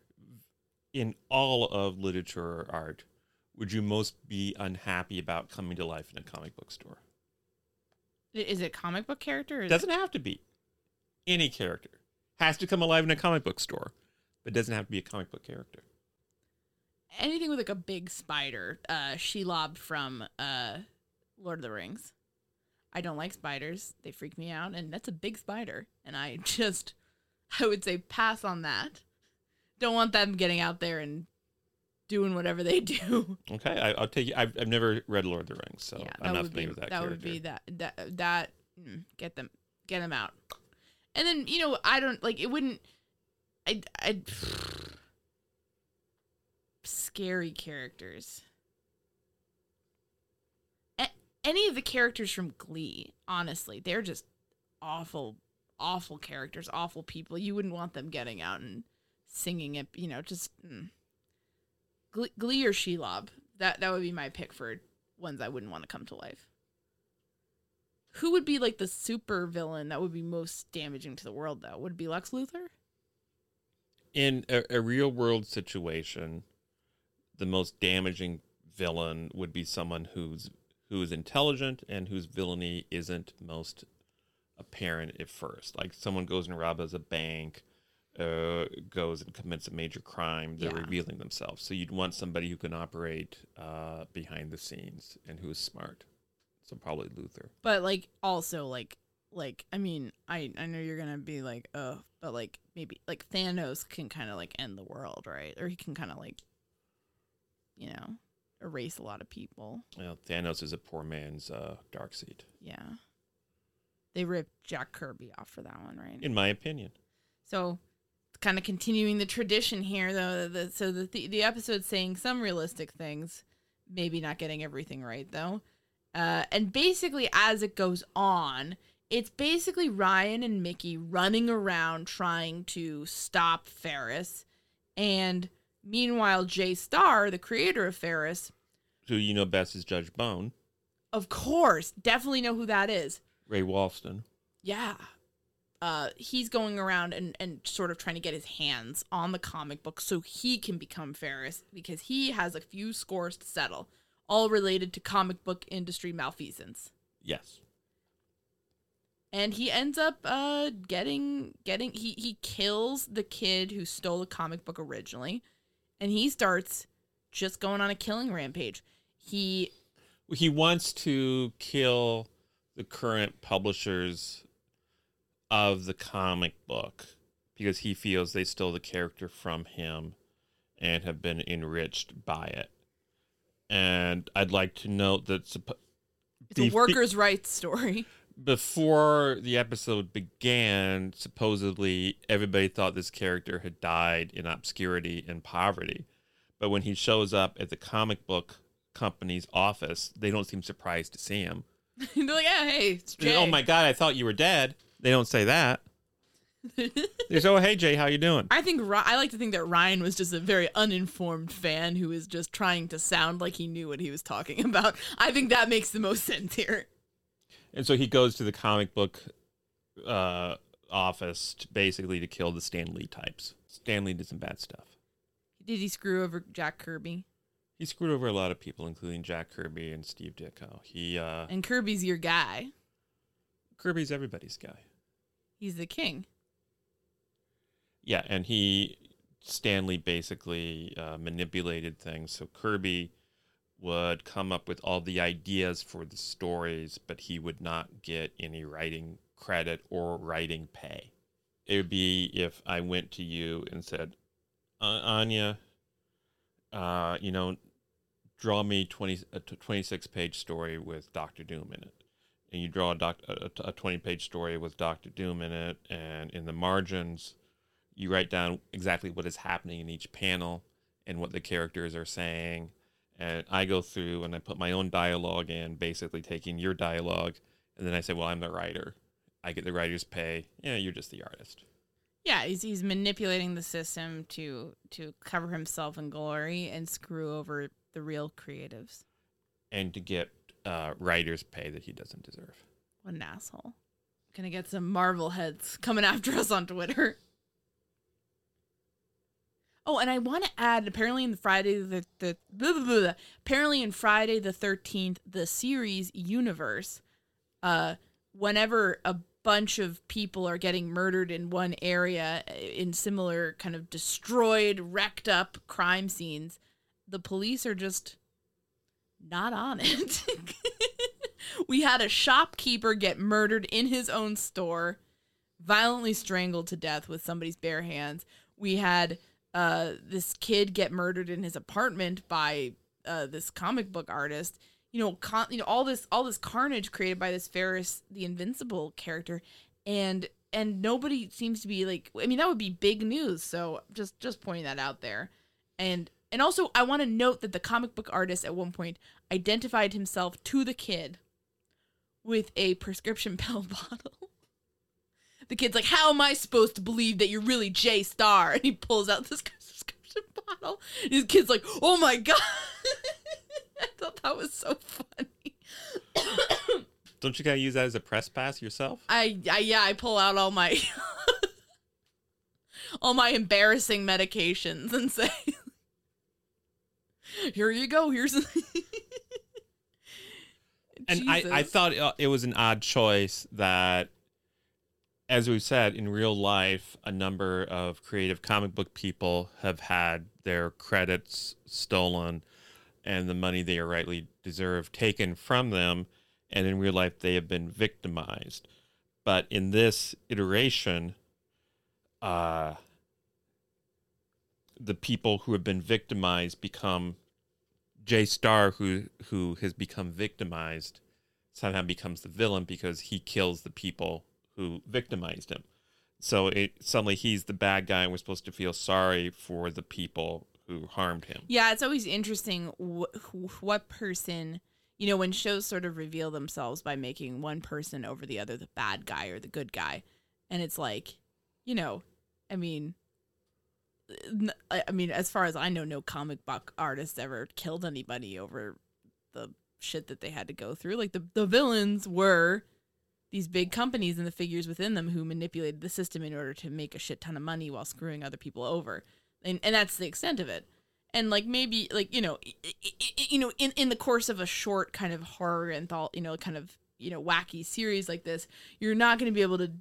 in all of literature or art would you most be unhappy about coming to life in a comic book store? Is it comic book character? Doesn't have to be any character. Has to come alive in a comic book store, but doesn't have to be a comic book character. anything with like a big spider. Uh, Shelob from uh, Lord of the Rings. I don't like spiders; they freak me out, and that's a big spider. And I just, I would say pass on that. Don't want them getting out there and doing whatever they do. Okay, I, I'll take you. I've, I've never read Lord of the Rings, so yeah, I'm not familiar be with that, that character. would be that that that mm, get them get them out. And then you know I don't like it wouldn't. I I scary characters. A- any of the characters from Glee, honestly, they're just awful, awful characters, awful people. You wouldn't want them getting out and singing it. You know, just mm. Glee, Glee or Shelob. That that would be my pick for ones I wouldn't want to come to life. Who would be like the super villain that would be most damaging to the world though? Would it be Lex Luthor? in a, a real world situation, the most damaging villain would be someone who's who is intelligent and whose villainy isn't most apparent at first. Like someone goes and robs a bank, uh, goes and commits a major crime, they're Yeah. revealing themselves. So you'd want somebody who can operate uh, behind the scenes and who is smart. So probably Luthor. But like also like like I mean I I know you're gonna be like oh but like maybe like Thanos can kind of like end the world right or he can kind of like you know erase a lot of people Well, Thanos is a poor man's uh, Darkseid, yeah they ripped Jack Kirby off for that one right? In my opinion. so kind of continuing the tradition here though the, so the the, the episode's saying some realistic things maybe not getting everything right though. Uh, and basically as it goes on it's basically ryan and micki running around trying to stop ferris. And meanwhile jay star the creator of ferris Who you know best is Judge Bone, of course definitely know who that is Ray Walston. yeah uh he's going around and and sort of trying to get his hands on the comic book so he can become Ferris because he has a few scores to settle all related to comic book industry malfeasance Yes. and he ends up uh getting getting he he kills the kid who stole the comic book originally and he starts just going on a killing rampage he he wants to kill the current publishers of the comic book because he feels they stole the character from him and have been enriched by it. And I'd like to note that it's a workers' rights story before the episode began, supposedly everybody thought this character had died in obscurity and poverty. But when he shows up at the comic book company's office, they don't seem surprised to see him. they're like yeah hey it's Jay. Oh my god, I thought you were dead. They don't say that. they say, "Oh hey Jay, how you doing?" I think Ry- I like to think that Ryan was just a very uninformed fan who was just trying to sound like he knew what he was talking about. I think that makes the most sense here. And so he goes to the comic book uh, office to basically to kill the Stan Lee types. Stan Lee did some bad stuff. Did he screw over Jack Kirby? He screwed over a lot of people, including Jack Kirby and Steve Ditko. He uh, And Kirby's your guy. Kirby's everybody's guy. He's the king. Yeah, and he Stan Lee basically uh, manipulated things. So Kirby would come up with all the ideas for the stories, but he would not get any writing credit or writing pay. It would be if I went to you and said, uh, Áine, uh, you know, draw me 20, a 26 page story with Doctor Doom in it. And you draw a, doc, a, a 20 page story with Doctor Doom in it, and in the margins, you write down exactly what is happening in each panel and what the characters are saying. And I go through and I put my own dialogue in, basically taking your dialogue. And then I say, well, I'm the writer. I get the writer's pay. Yeah, you're just the artist. Yeah, he's he's manipulating the system to to cover himself in glory and screw over the real creatives. And to get uh, writer's pay that he doesn't deserve. What an asshole. Gonna get some Marvel heads coming after us on Twitter. Oh, and I want to add apparently in Friday the, the blah, blah, blah, apparently in Friday the 13th the series universe uh whenever a bunch of people are getting murdered in one area uh, in similar kind of destroyed wrecked up crime scenes the police are just not on it. we had a shopkeeper get murdered in his own store, violently strangled to death with somebody's bare hands. We had uh, this kid get murdered in his apartment by uh, this comic book artist. You know, con- you know all this all this carnage created by this Ferris the Invincible character, and and nobody seems to be like. I mean, that would be big news. So just just pointing that out there, and and also I want to note that the comic book artist at one point identified himself to the kid with a prescription pill bottle. The kid's like, "How am I supposed to believe that you're really Jay Star?" And he pulls out this prescription bottle. And his kid's like, "Oh my god!" I thought that was so funny. Don't you gotta use that as a press pass yourself? I, I yeah, I pull out all my all my embarrassing medications and say here you go. Here's and I, I thought uh, it was an odd choice that as we've said in real life a number of creative comic book people have had their credits stolen and the money they rightly deserve taken from them and in real life they have been victimized but in this iteration uh the people who have been victimized become Jay Star, who who has become victimized, somehow becomes the villain because he kills the people who victimized him. So it suddenly he's the bad guy, and we're supposed to feel sorry for the people who harmed him. Yeah, it's always interesting wh- wh- what person, you know, when shows sort of reveal themselves by making one person over the other the bad guy or the good guy. And it's like, you know, I mean, I mean, as far as I know, no comic book artist ever killed anybody over the shit that they had to go through. Like the the villains were these big companies and the figures within them who manipulated the system in order to make a shit ton of money while screwing other people over. And and that's the extent of it. And like maybe like you know, i- i- i- you know, in in the course of a short kind of horror and thought, you know, kind of you know wacky series like this, you're not going to be able to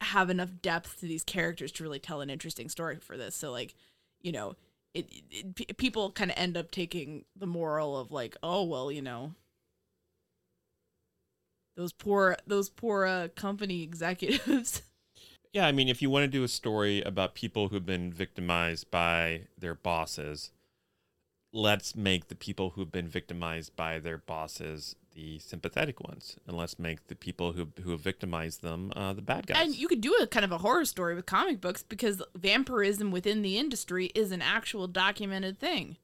have enough depth to these characters to really tell an interesting story for this. So like, you know, it, it, pe- people kind of end up taking the moral of like, oh well, you know, those poor those poor uh, company executives. Yeah, I mean, if you want to do a story about people who've been victimized by their bosses, let's make the people who've been victimized by their bosses the sympathetic ones, and let's make the people who who have victimized them uh, the bad guys. And you could do a kind of a horror story with comic books because vampirism within the industry is an actual documented thing.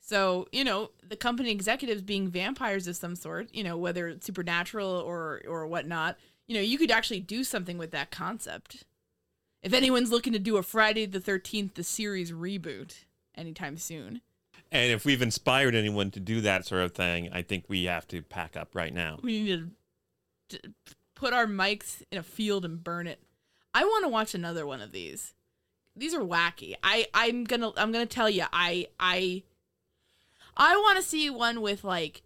So, you know, the company executives being vampires of some sort, you know, whether it's supernatural or or whatnot, you know, you could actually do something with that concept. If anyone's looking to do a Friday the 13th the series reboot anytime soon, And if we've inspired anyone to do that sort of thing, I think we have to pack up right now. we need to, to put our mics in a field and burn it. I want to watch another one of these. These are wacky. I I'm gonna I'm gonna tell you. I I I want to see one with like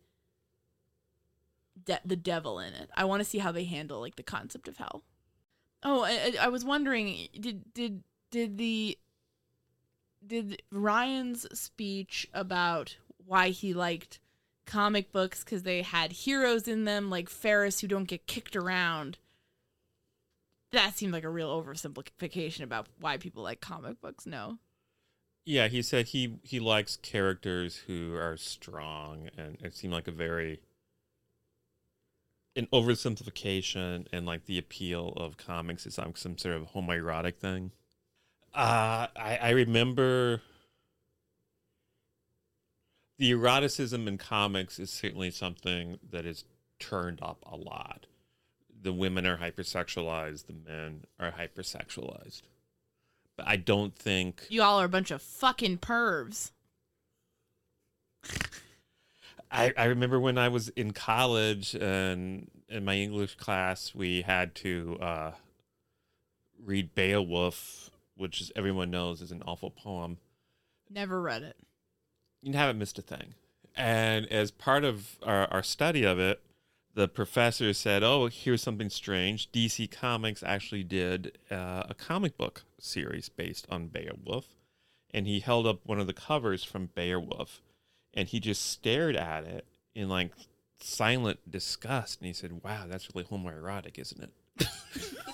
de- the devil in it. I want to see how they handle like the concept of hell. Oh, I- I was wondering did did did the did Ryan's speech about why he liked comic books because they had heroes in them like Ferris who don't get kicked around. That seemed like a real oversimplification about why people like comic books. No. Yeah, he said he he likes characters who are strong, and it seemed like a very an oversimplification and like the appeal of comics is some some sort of homoerotic thing. Uh, I I remember the eroticism in comics is certainly something that is turned up a lot. The women are hypersexualized, the men are hypersexualized. But I don't think You all are a bunch of fucking pervs. I, I remember when I was in college and in my English class, we had to uh, read Beowulf, which is, everyone knows is an awful poem. Never read it. You haven't missed a thing. And as part of our, our study of it, the professor said, Oh, here's something strange. DC Comics actually did uh, a comic book series based on Beowulf. And he held up one of the covers from Beowulf and he just stared at it in like silent disgust. And he said, Wow, that's really homoerotic, isn't it?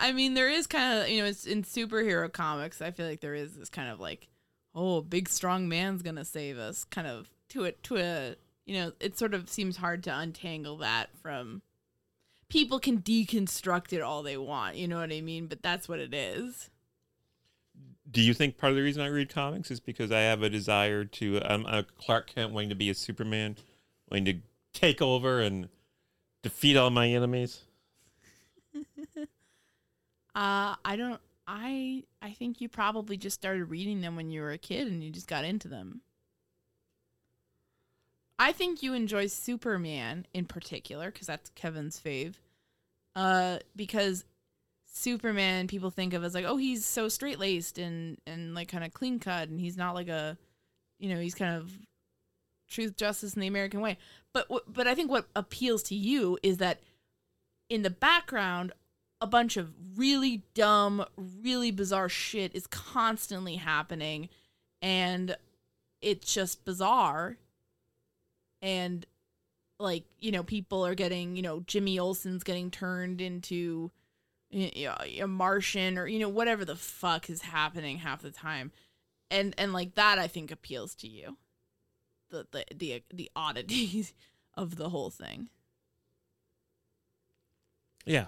I mean, there is kind of, you know, it's in superhero comics. I feel like there is this kind of like, oh, big strong man's gonna save us, kind of to it to a, you know, it sort of seems hard to untangle that from. People can deconstruct it all they want, you know what I mean? But that's what it is. Do you think part of the reason I read comics is because I have a desire to? I'm a Clark Kent wanting to be a Superman, wanting to take over and defeat all my enemies. Uh, I don't. I I think you probably just started reading them when you were a kid and you just got into them. I think you enjoy Superman in particular because that's Kevin's fave. Uh, because Superman people think of as like, oh, he's so straight laced and and like kind of clean cut, and he's not like a, you know, he's kind of truth, justice, in the American way. But but I think what appeals to you is that in the background, a bunch of really dumb, really bizarre shit is constantly happening, and it's just bizarre. And like you know, people are getting you know Jimmy Olsen's getting turned into you know, a Martian or you know whatever the fuck is happening half the time, and and like that I think appeals to you. The the the the oddities of the whole thing. Yeah,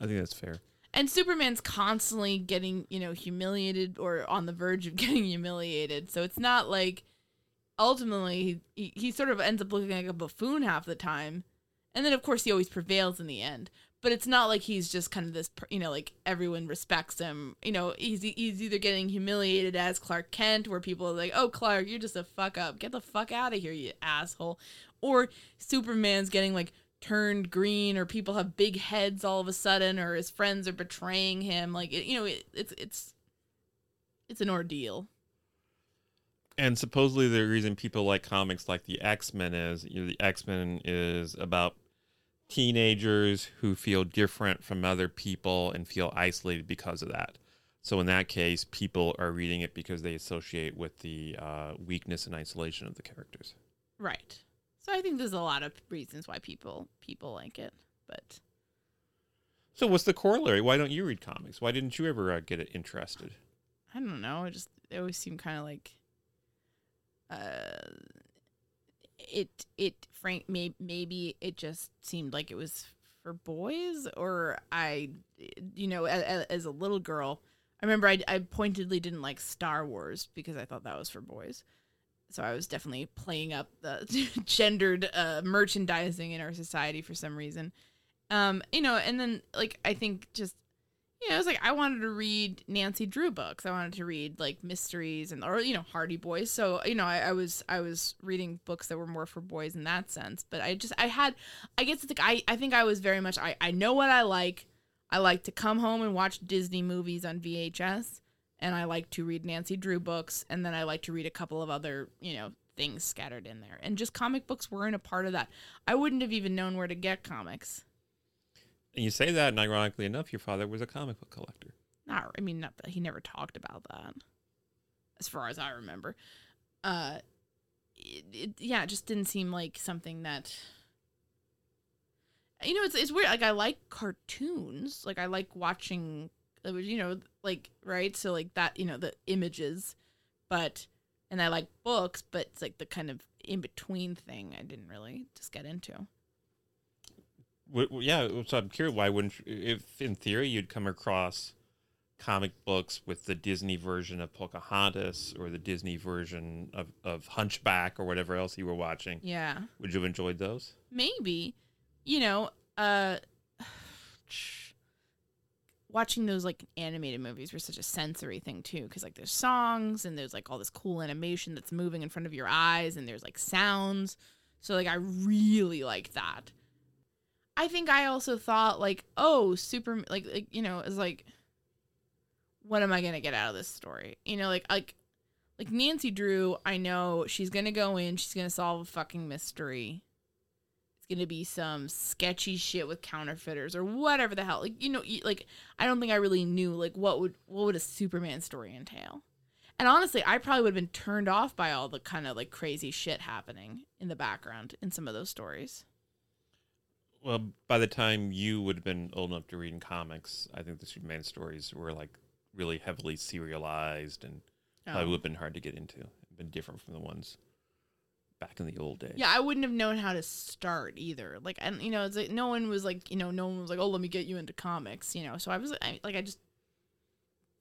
I think that's fair. And Superman's constantly getting, you know, humiliated or on the verge of getting humiliated. So it's not like ultimately he, he sort of ends up looking like a buffoon half the time. And then, of course, he always prevails in the end. But it's not like he's just kind of this, you know, like everyone respects him. You know, he's, he's either getting humiliated as Clark Kent, where people are like, oh, Clark, you're just a fuck up. Get the fuck out of here, you asshole. Or Superman's getting like turned green or people have big heads all of a sudden or his friends are betraying him like it, you know it, it's it's it's an ordeal And supposedly the reason people like comics like the X Men is you know, the X Men is about teenagers who feel different from other people and feel isolated because of that. So in that case, people are reading it because they associate with the uh, weakness and isolation of the characters. right so i think there's a lot of reasons why people people like it but So what's the corollary? Why don't you read comics? Why didn't you ever uh, get it interested? i don't know it just they always seemed kind of like uh it it frank may, maybe it just seemed like it was for boys or i you know as, as a little girl i remember I, I pointedly didn't like star wars because i thought that was for boys so i was definitely playing up the gendered uh, merchandising in our society for some reason um you know and then like i think just you know, it was like I wanted to read Nancy Drew books. I wanted to read like mysteries and or you know Hardy Boys. So you know, I, I was I was reading books that were more for boys in that sense. But I just I had I guess it's like I I think I was very much I I know what I like. I like to come home and watch Disney movies on VHS, and I like to read Nancy Drew books, and then I like to read a couple of other you know things scattered in there. And just comic books weren't a part of that. I wouldn't have even known where to get comics. And you say that, and ironically enough, your father was a comic book collector. not I mean not that he never talked about that as far as I remember. Uh it, it, yeah, it just didn't seem like something that you know, it's it's weird. Like I like cartoons. Like I like watching uh, you know, like right? So like that, you know, the images, but and I like books, but it's like the kind of in between thing I didn't really just get into. W- w- yeah, so I'm curious why wouldn't you, if in theory you'd come across comic books with the Disney version of Pocahontas or the Disney version of, of Hunchback or whatever else you were watching, Yeah. would you have enjoyed those? maybe you know uh watching those like animated movies were such a sensory thing too because like there's songs and there's like all this cool animation that's moving in front of your eyes and there's like sounds. So like i really like that. I think i also thought like oh super like, like you know it's like what am i gonna get out of this story? You know like like like nancy drew i know she's gonna go in she's gonna solve a fucking mystery it's gonna be some sketchy shit with counterfeiters or whatever the hell. Like you know, like I don't think I really knew like what would what would a Superman story entail. And honestly, I probably would have been turned off by all the kind of like crazy shit happening in the background in some of those stories. Well, by the time you would have been old enough to read in comics, I think the Superman stories were like really heavily serialized and oh. probably Oh. would have been hard to get into. Been different from the ones back in the old days. Yeah, I wouldn't have known how to start either. Like, and you know, it's like no one was like, you know, no one was like, oh, let me get you into comics, you know. So I was I, like, I just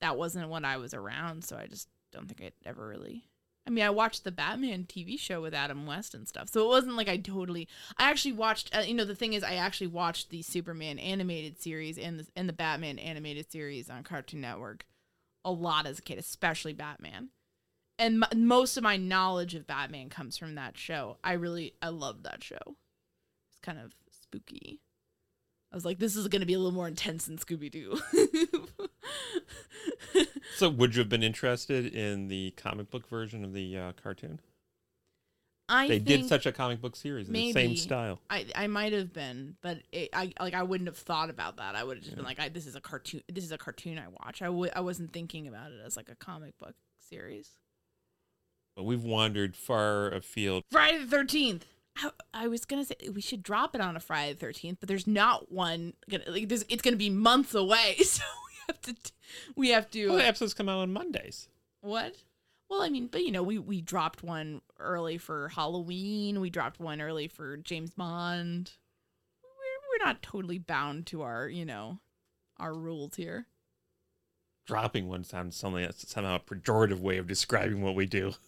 that wasn't what I was around, so I just don't think I'd ever really. I mean, I watched the Batman TV show with Adam West and stuff, so it wasn't like I totally. I actually watched. Uh, you know, the thing is, I actually watched the Superman animated series and the and the Batman animated series on Cartoon Network a lot as a kid, especially Batman and m- most of my knowledge of Batman comes from that show. I really I love that show. It's kind of spooky. I was like, this is going to be a little more intense than Scooby Doo. So, would you have been interested in the comic book version of the uh, cartoon? I they did such a comic book series in the same style. I I might have been, but it, I like I wouldn't have thought about that. I would have just been like, I, this is a cartoon. This is a cartoon I watch. I w- I wasn't thinking about it as like a comic book series. But we've wandered far afield. Friday the Thirteenth. I, I was gonna say we should drop it on a Friday the Thirteenth, but there's not one. Gonna, like, there's, it's gonna be months away, so we have to. We have to. Well, the episodes come out on Mondays. what? Well, I mean, but you know, we we dropped one early for Halloween. We dropped one early for James Bond. We're we're not totally bound to our you know our rules here. Dropping one sounds something that's somehow a pejorative way of describing what we do.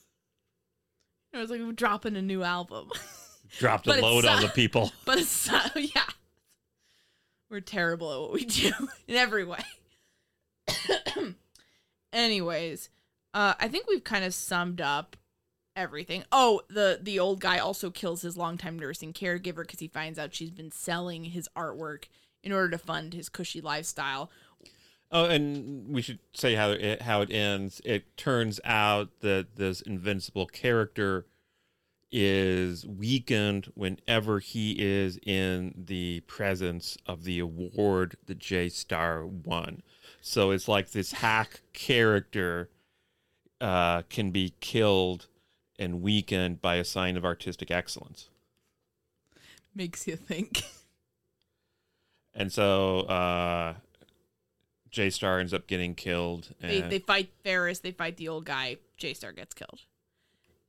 It was like we're dropping a new album. Dropped a load on the people. But it's yeah. We're terrible at what we do in every way. Anyways, uh, I think we've kind of summed up everything. Oh, the the old guy also kills his longtime nursing caregiver because he finds out she's been selling his artwork in order to fund his cushy lifestyle. Oh, and we should say how it how it ends. It turns out that this invincible character is weakened whenever he is in the presence of the award that J Star won. So it's like this hack character uh, can be killed and weakened by a sign of artistic excellence. Makes you think. And so uh, J Star ends up getting killed. They, and- they fight Ferris, they fight the old guy, J Star gets killed.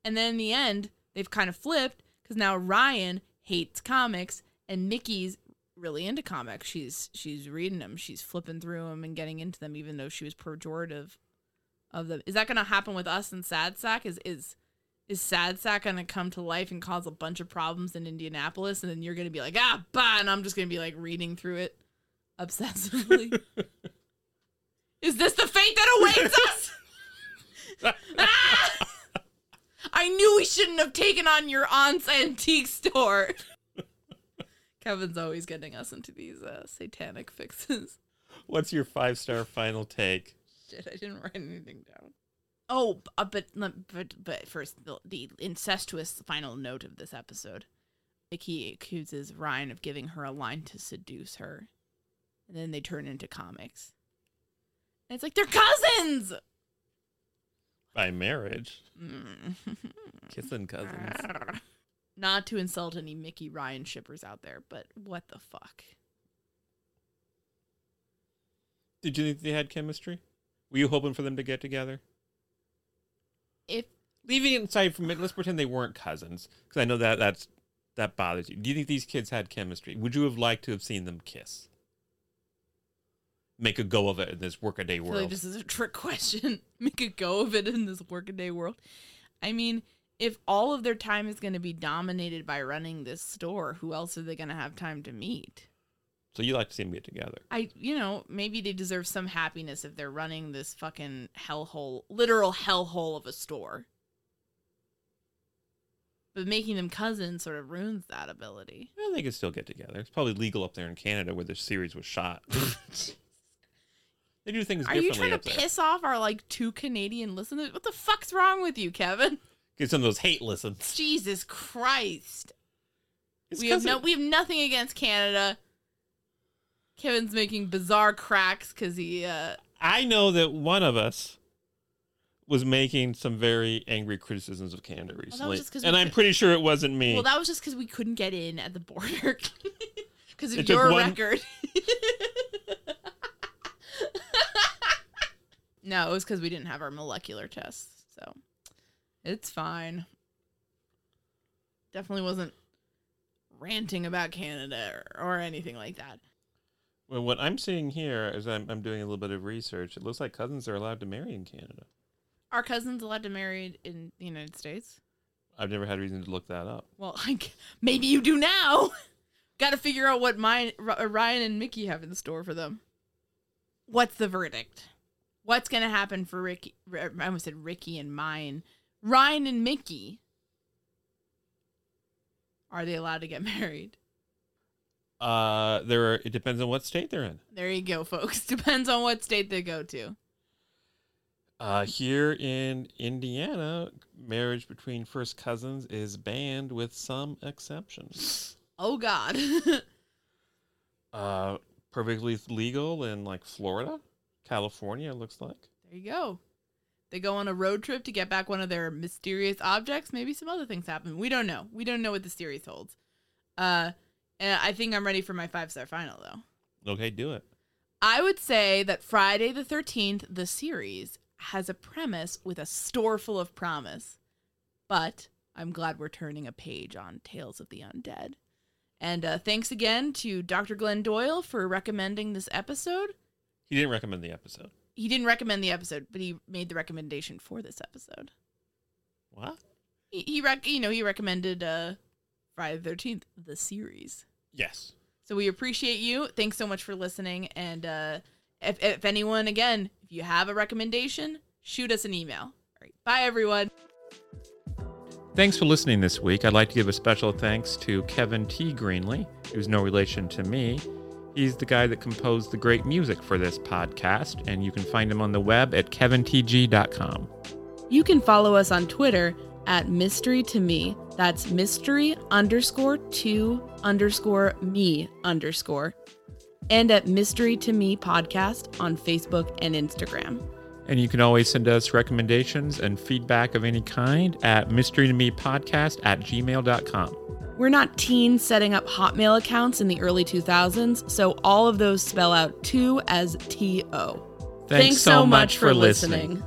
And then in the end, they've kind of flipped because now Ryan hates comics and Micki's really into comics. She's she's reading them, she's flipping through them and getting into them, even though she was pejorative of them. Is that gonna happen with us and Sad Sack? Is is is Sad Sack gonna come to life and cause a bunch of problems in Indianapolis, and then you're gonna be like, ah, bah, and I'm just gonna be like reading through it obsessively? Is this the fate that awaits us? Ah! I knew we shouldn't have taken on your aunt's antique store. Kevin's always getting us into these uh, satanic fixes. What's your five star final take? Shit, I didn't write anything down. Oh, uh, but but but first, the, the incestuous final note of this episode. Micki accuses Ryan of giving her a line to seduce her, and then they turn into comics. And it's like they're cousins. By marriage. Mm. Kissing cousins. Not to insult any Micki Ryan shippers out there, but what the fuck? Did you think they had chemistry? Were you hoping for them to get together? If Leaving it aside from it, let's pretend they weren't cousins, because I know that that's that bothers you. Do you think these kids had chemistry? Would you have liked to have seen them kiss? Make a go of it in this workaday world. like this is a trick question. Make a go of it in this workaday world. I mean, if all of their time is going to be dominated by running this store, who else are they going to have time to meet? so you like to see them get together? I, you know, maybe they deserve some happiness if they're running this fucking hellhole, literal hellhole of a store. But making them cousins sort of ruins that ability. Well, they could still get together. It's probably legal up there in Canada where this series was shot. they do things Are you trying to there. piss off our like two Canadian listeners? What the fuck's wrong with you, Kevin? Get some of those hate listens. Jesus Christ. It's we have no it- we have nothing against Canada. Kevin's making bizarre cracks because he uh I know that one of us was making some very angry criticisms of Canada recently, just 'cause we and I'm could- pretty sure it wasn't me. well that was just because we couldn't get in at the border because of It your one- record. no, it was because we didn't have our molecular tests, so it's fine. Definitely wasn't ranting about Canada or, or anything like that. well, what I'm seeing here is I'm, I'm doing a little bit of research, it looks like cousins are allowed to marry in Canada. Are cousins allowed to marry in the United States? I've never had reason to look that up. Well, maybe you do now. Got to figure out what R- Ryan and Micki have in store for them. What's the verdict? What's gonna happen for Ricky? I almost said Ricky and mine. Ryan and Micki. Are they allowed to get married? Uh, there are, it depends on what state they're in. There you go, folks. Depends on what state they go to. Uh, here in Indiana, marriage between first cousins is banned with some exceptions. Oh God. Uh, perfectly legal in like Florida, California. It looks like. There you go. They go on a road trip to get back one of their mysterious objects. Maybe some other things happen. We don't know. We don't know what the series holds. Uh, and I think I'm ready for my five star final though. Okay, do it. I would say that Friday the 13th, the series, has a premise with a store full of promise. But I'm glad we're turning a page on Tales of the Undead. And uh, thanks again to Dr. Glenn Doyle for recommending this episode. He didn't recommend the episode. He didn't recommend the episode, but he made the recommendation for this episode. What? He, he rec- you know, he recommended uh, Friday the 13th, the series. Yes. So we appreciate you. Thanks so much for listening. And uh, if, if anyone, again, if you have a recommendation, shoot us an email. All right. Bye, everyone. Thanks for listening this week. I'd like to give a special thanks to Kevin T. Greenley, who's no relation to me. He's the guy that composed the great music for this podcast, and you can find him on the web at kevintg.com. You can follow us on Twitter at mystery to me. That's mystery underscore to underscore me underscore. And at mystery to me podcast on Facebook and Instagram. And you can always send us recommendations and feedback of any kind at mystery to me podcast at gmail.com. We're not teens setting up Hotmail accounts in the early 2000s, so all of those spell out 2 as T O. Thanks so much for listening.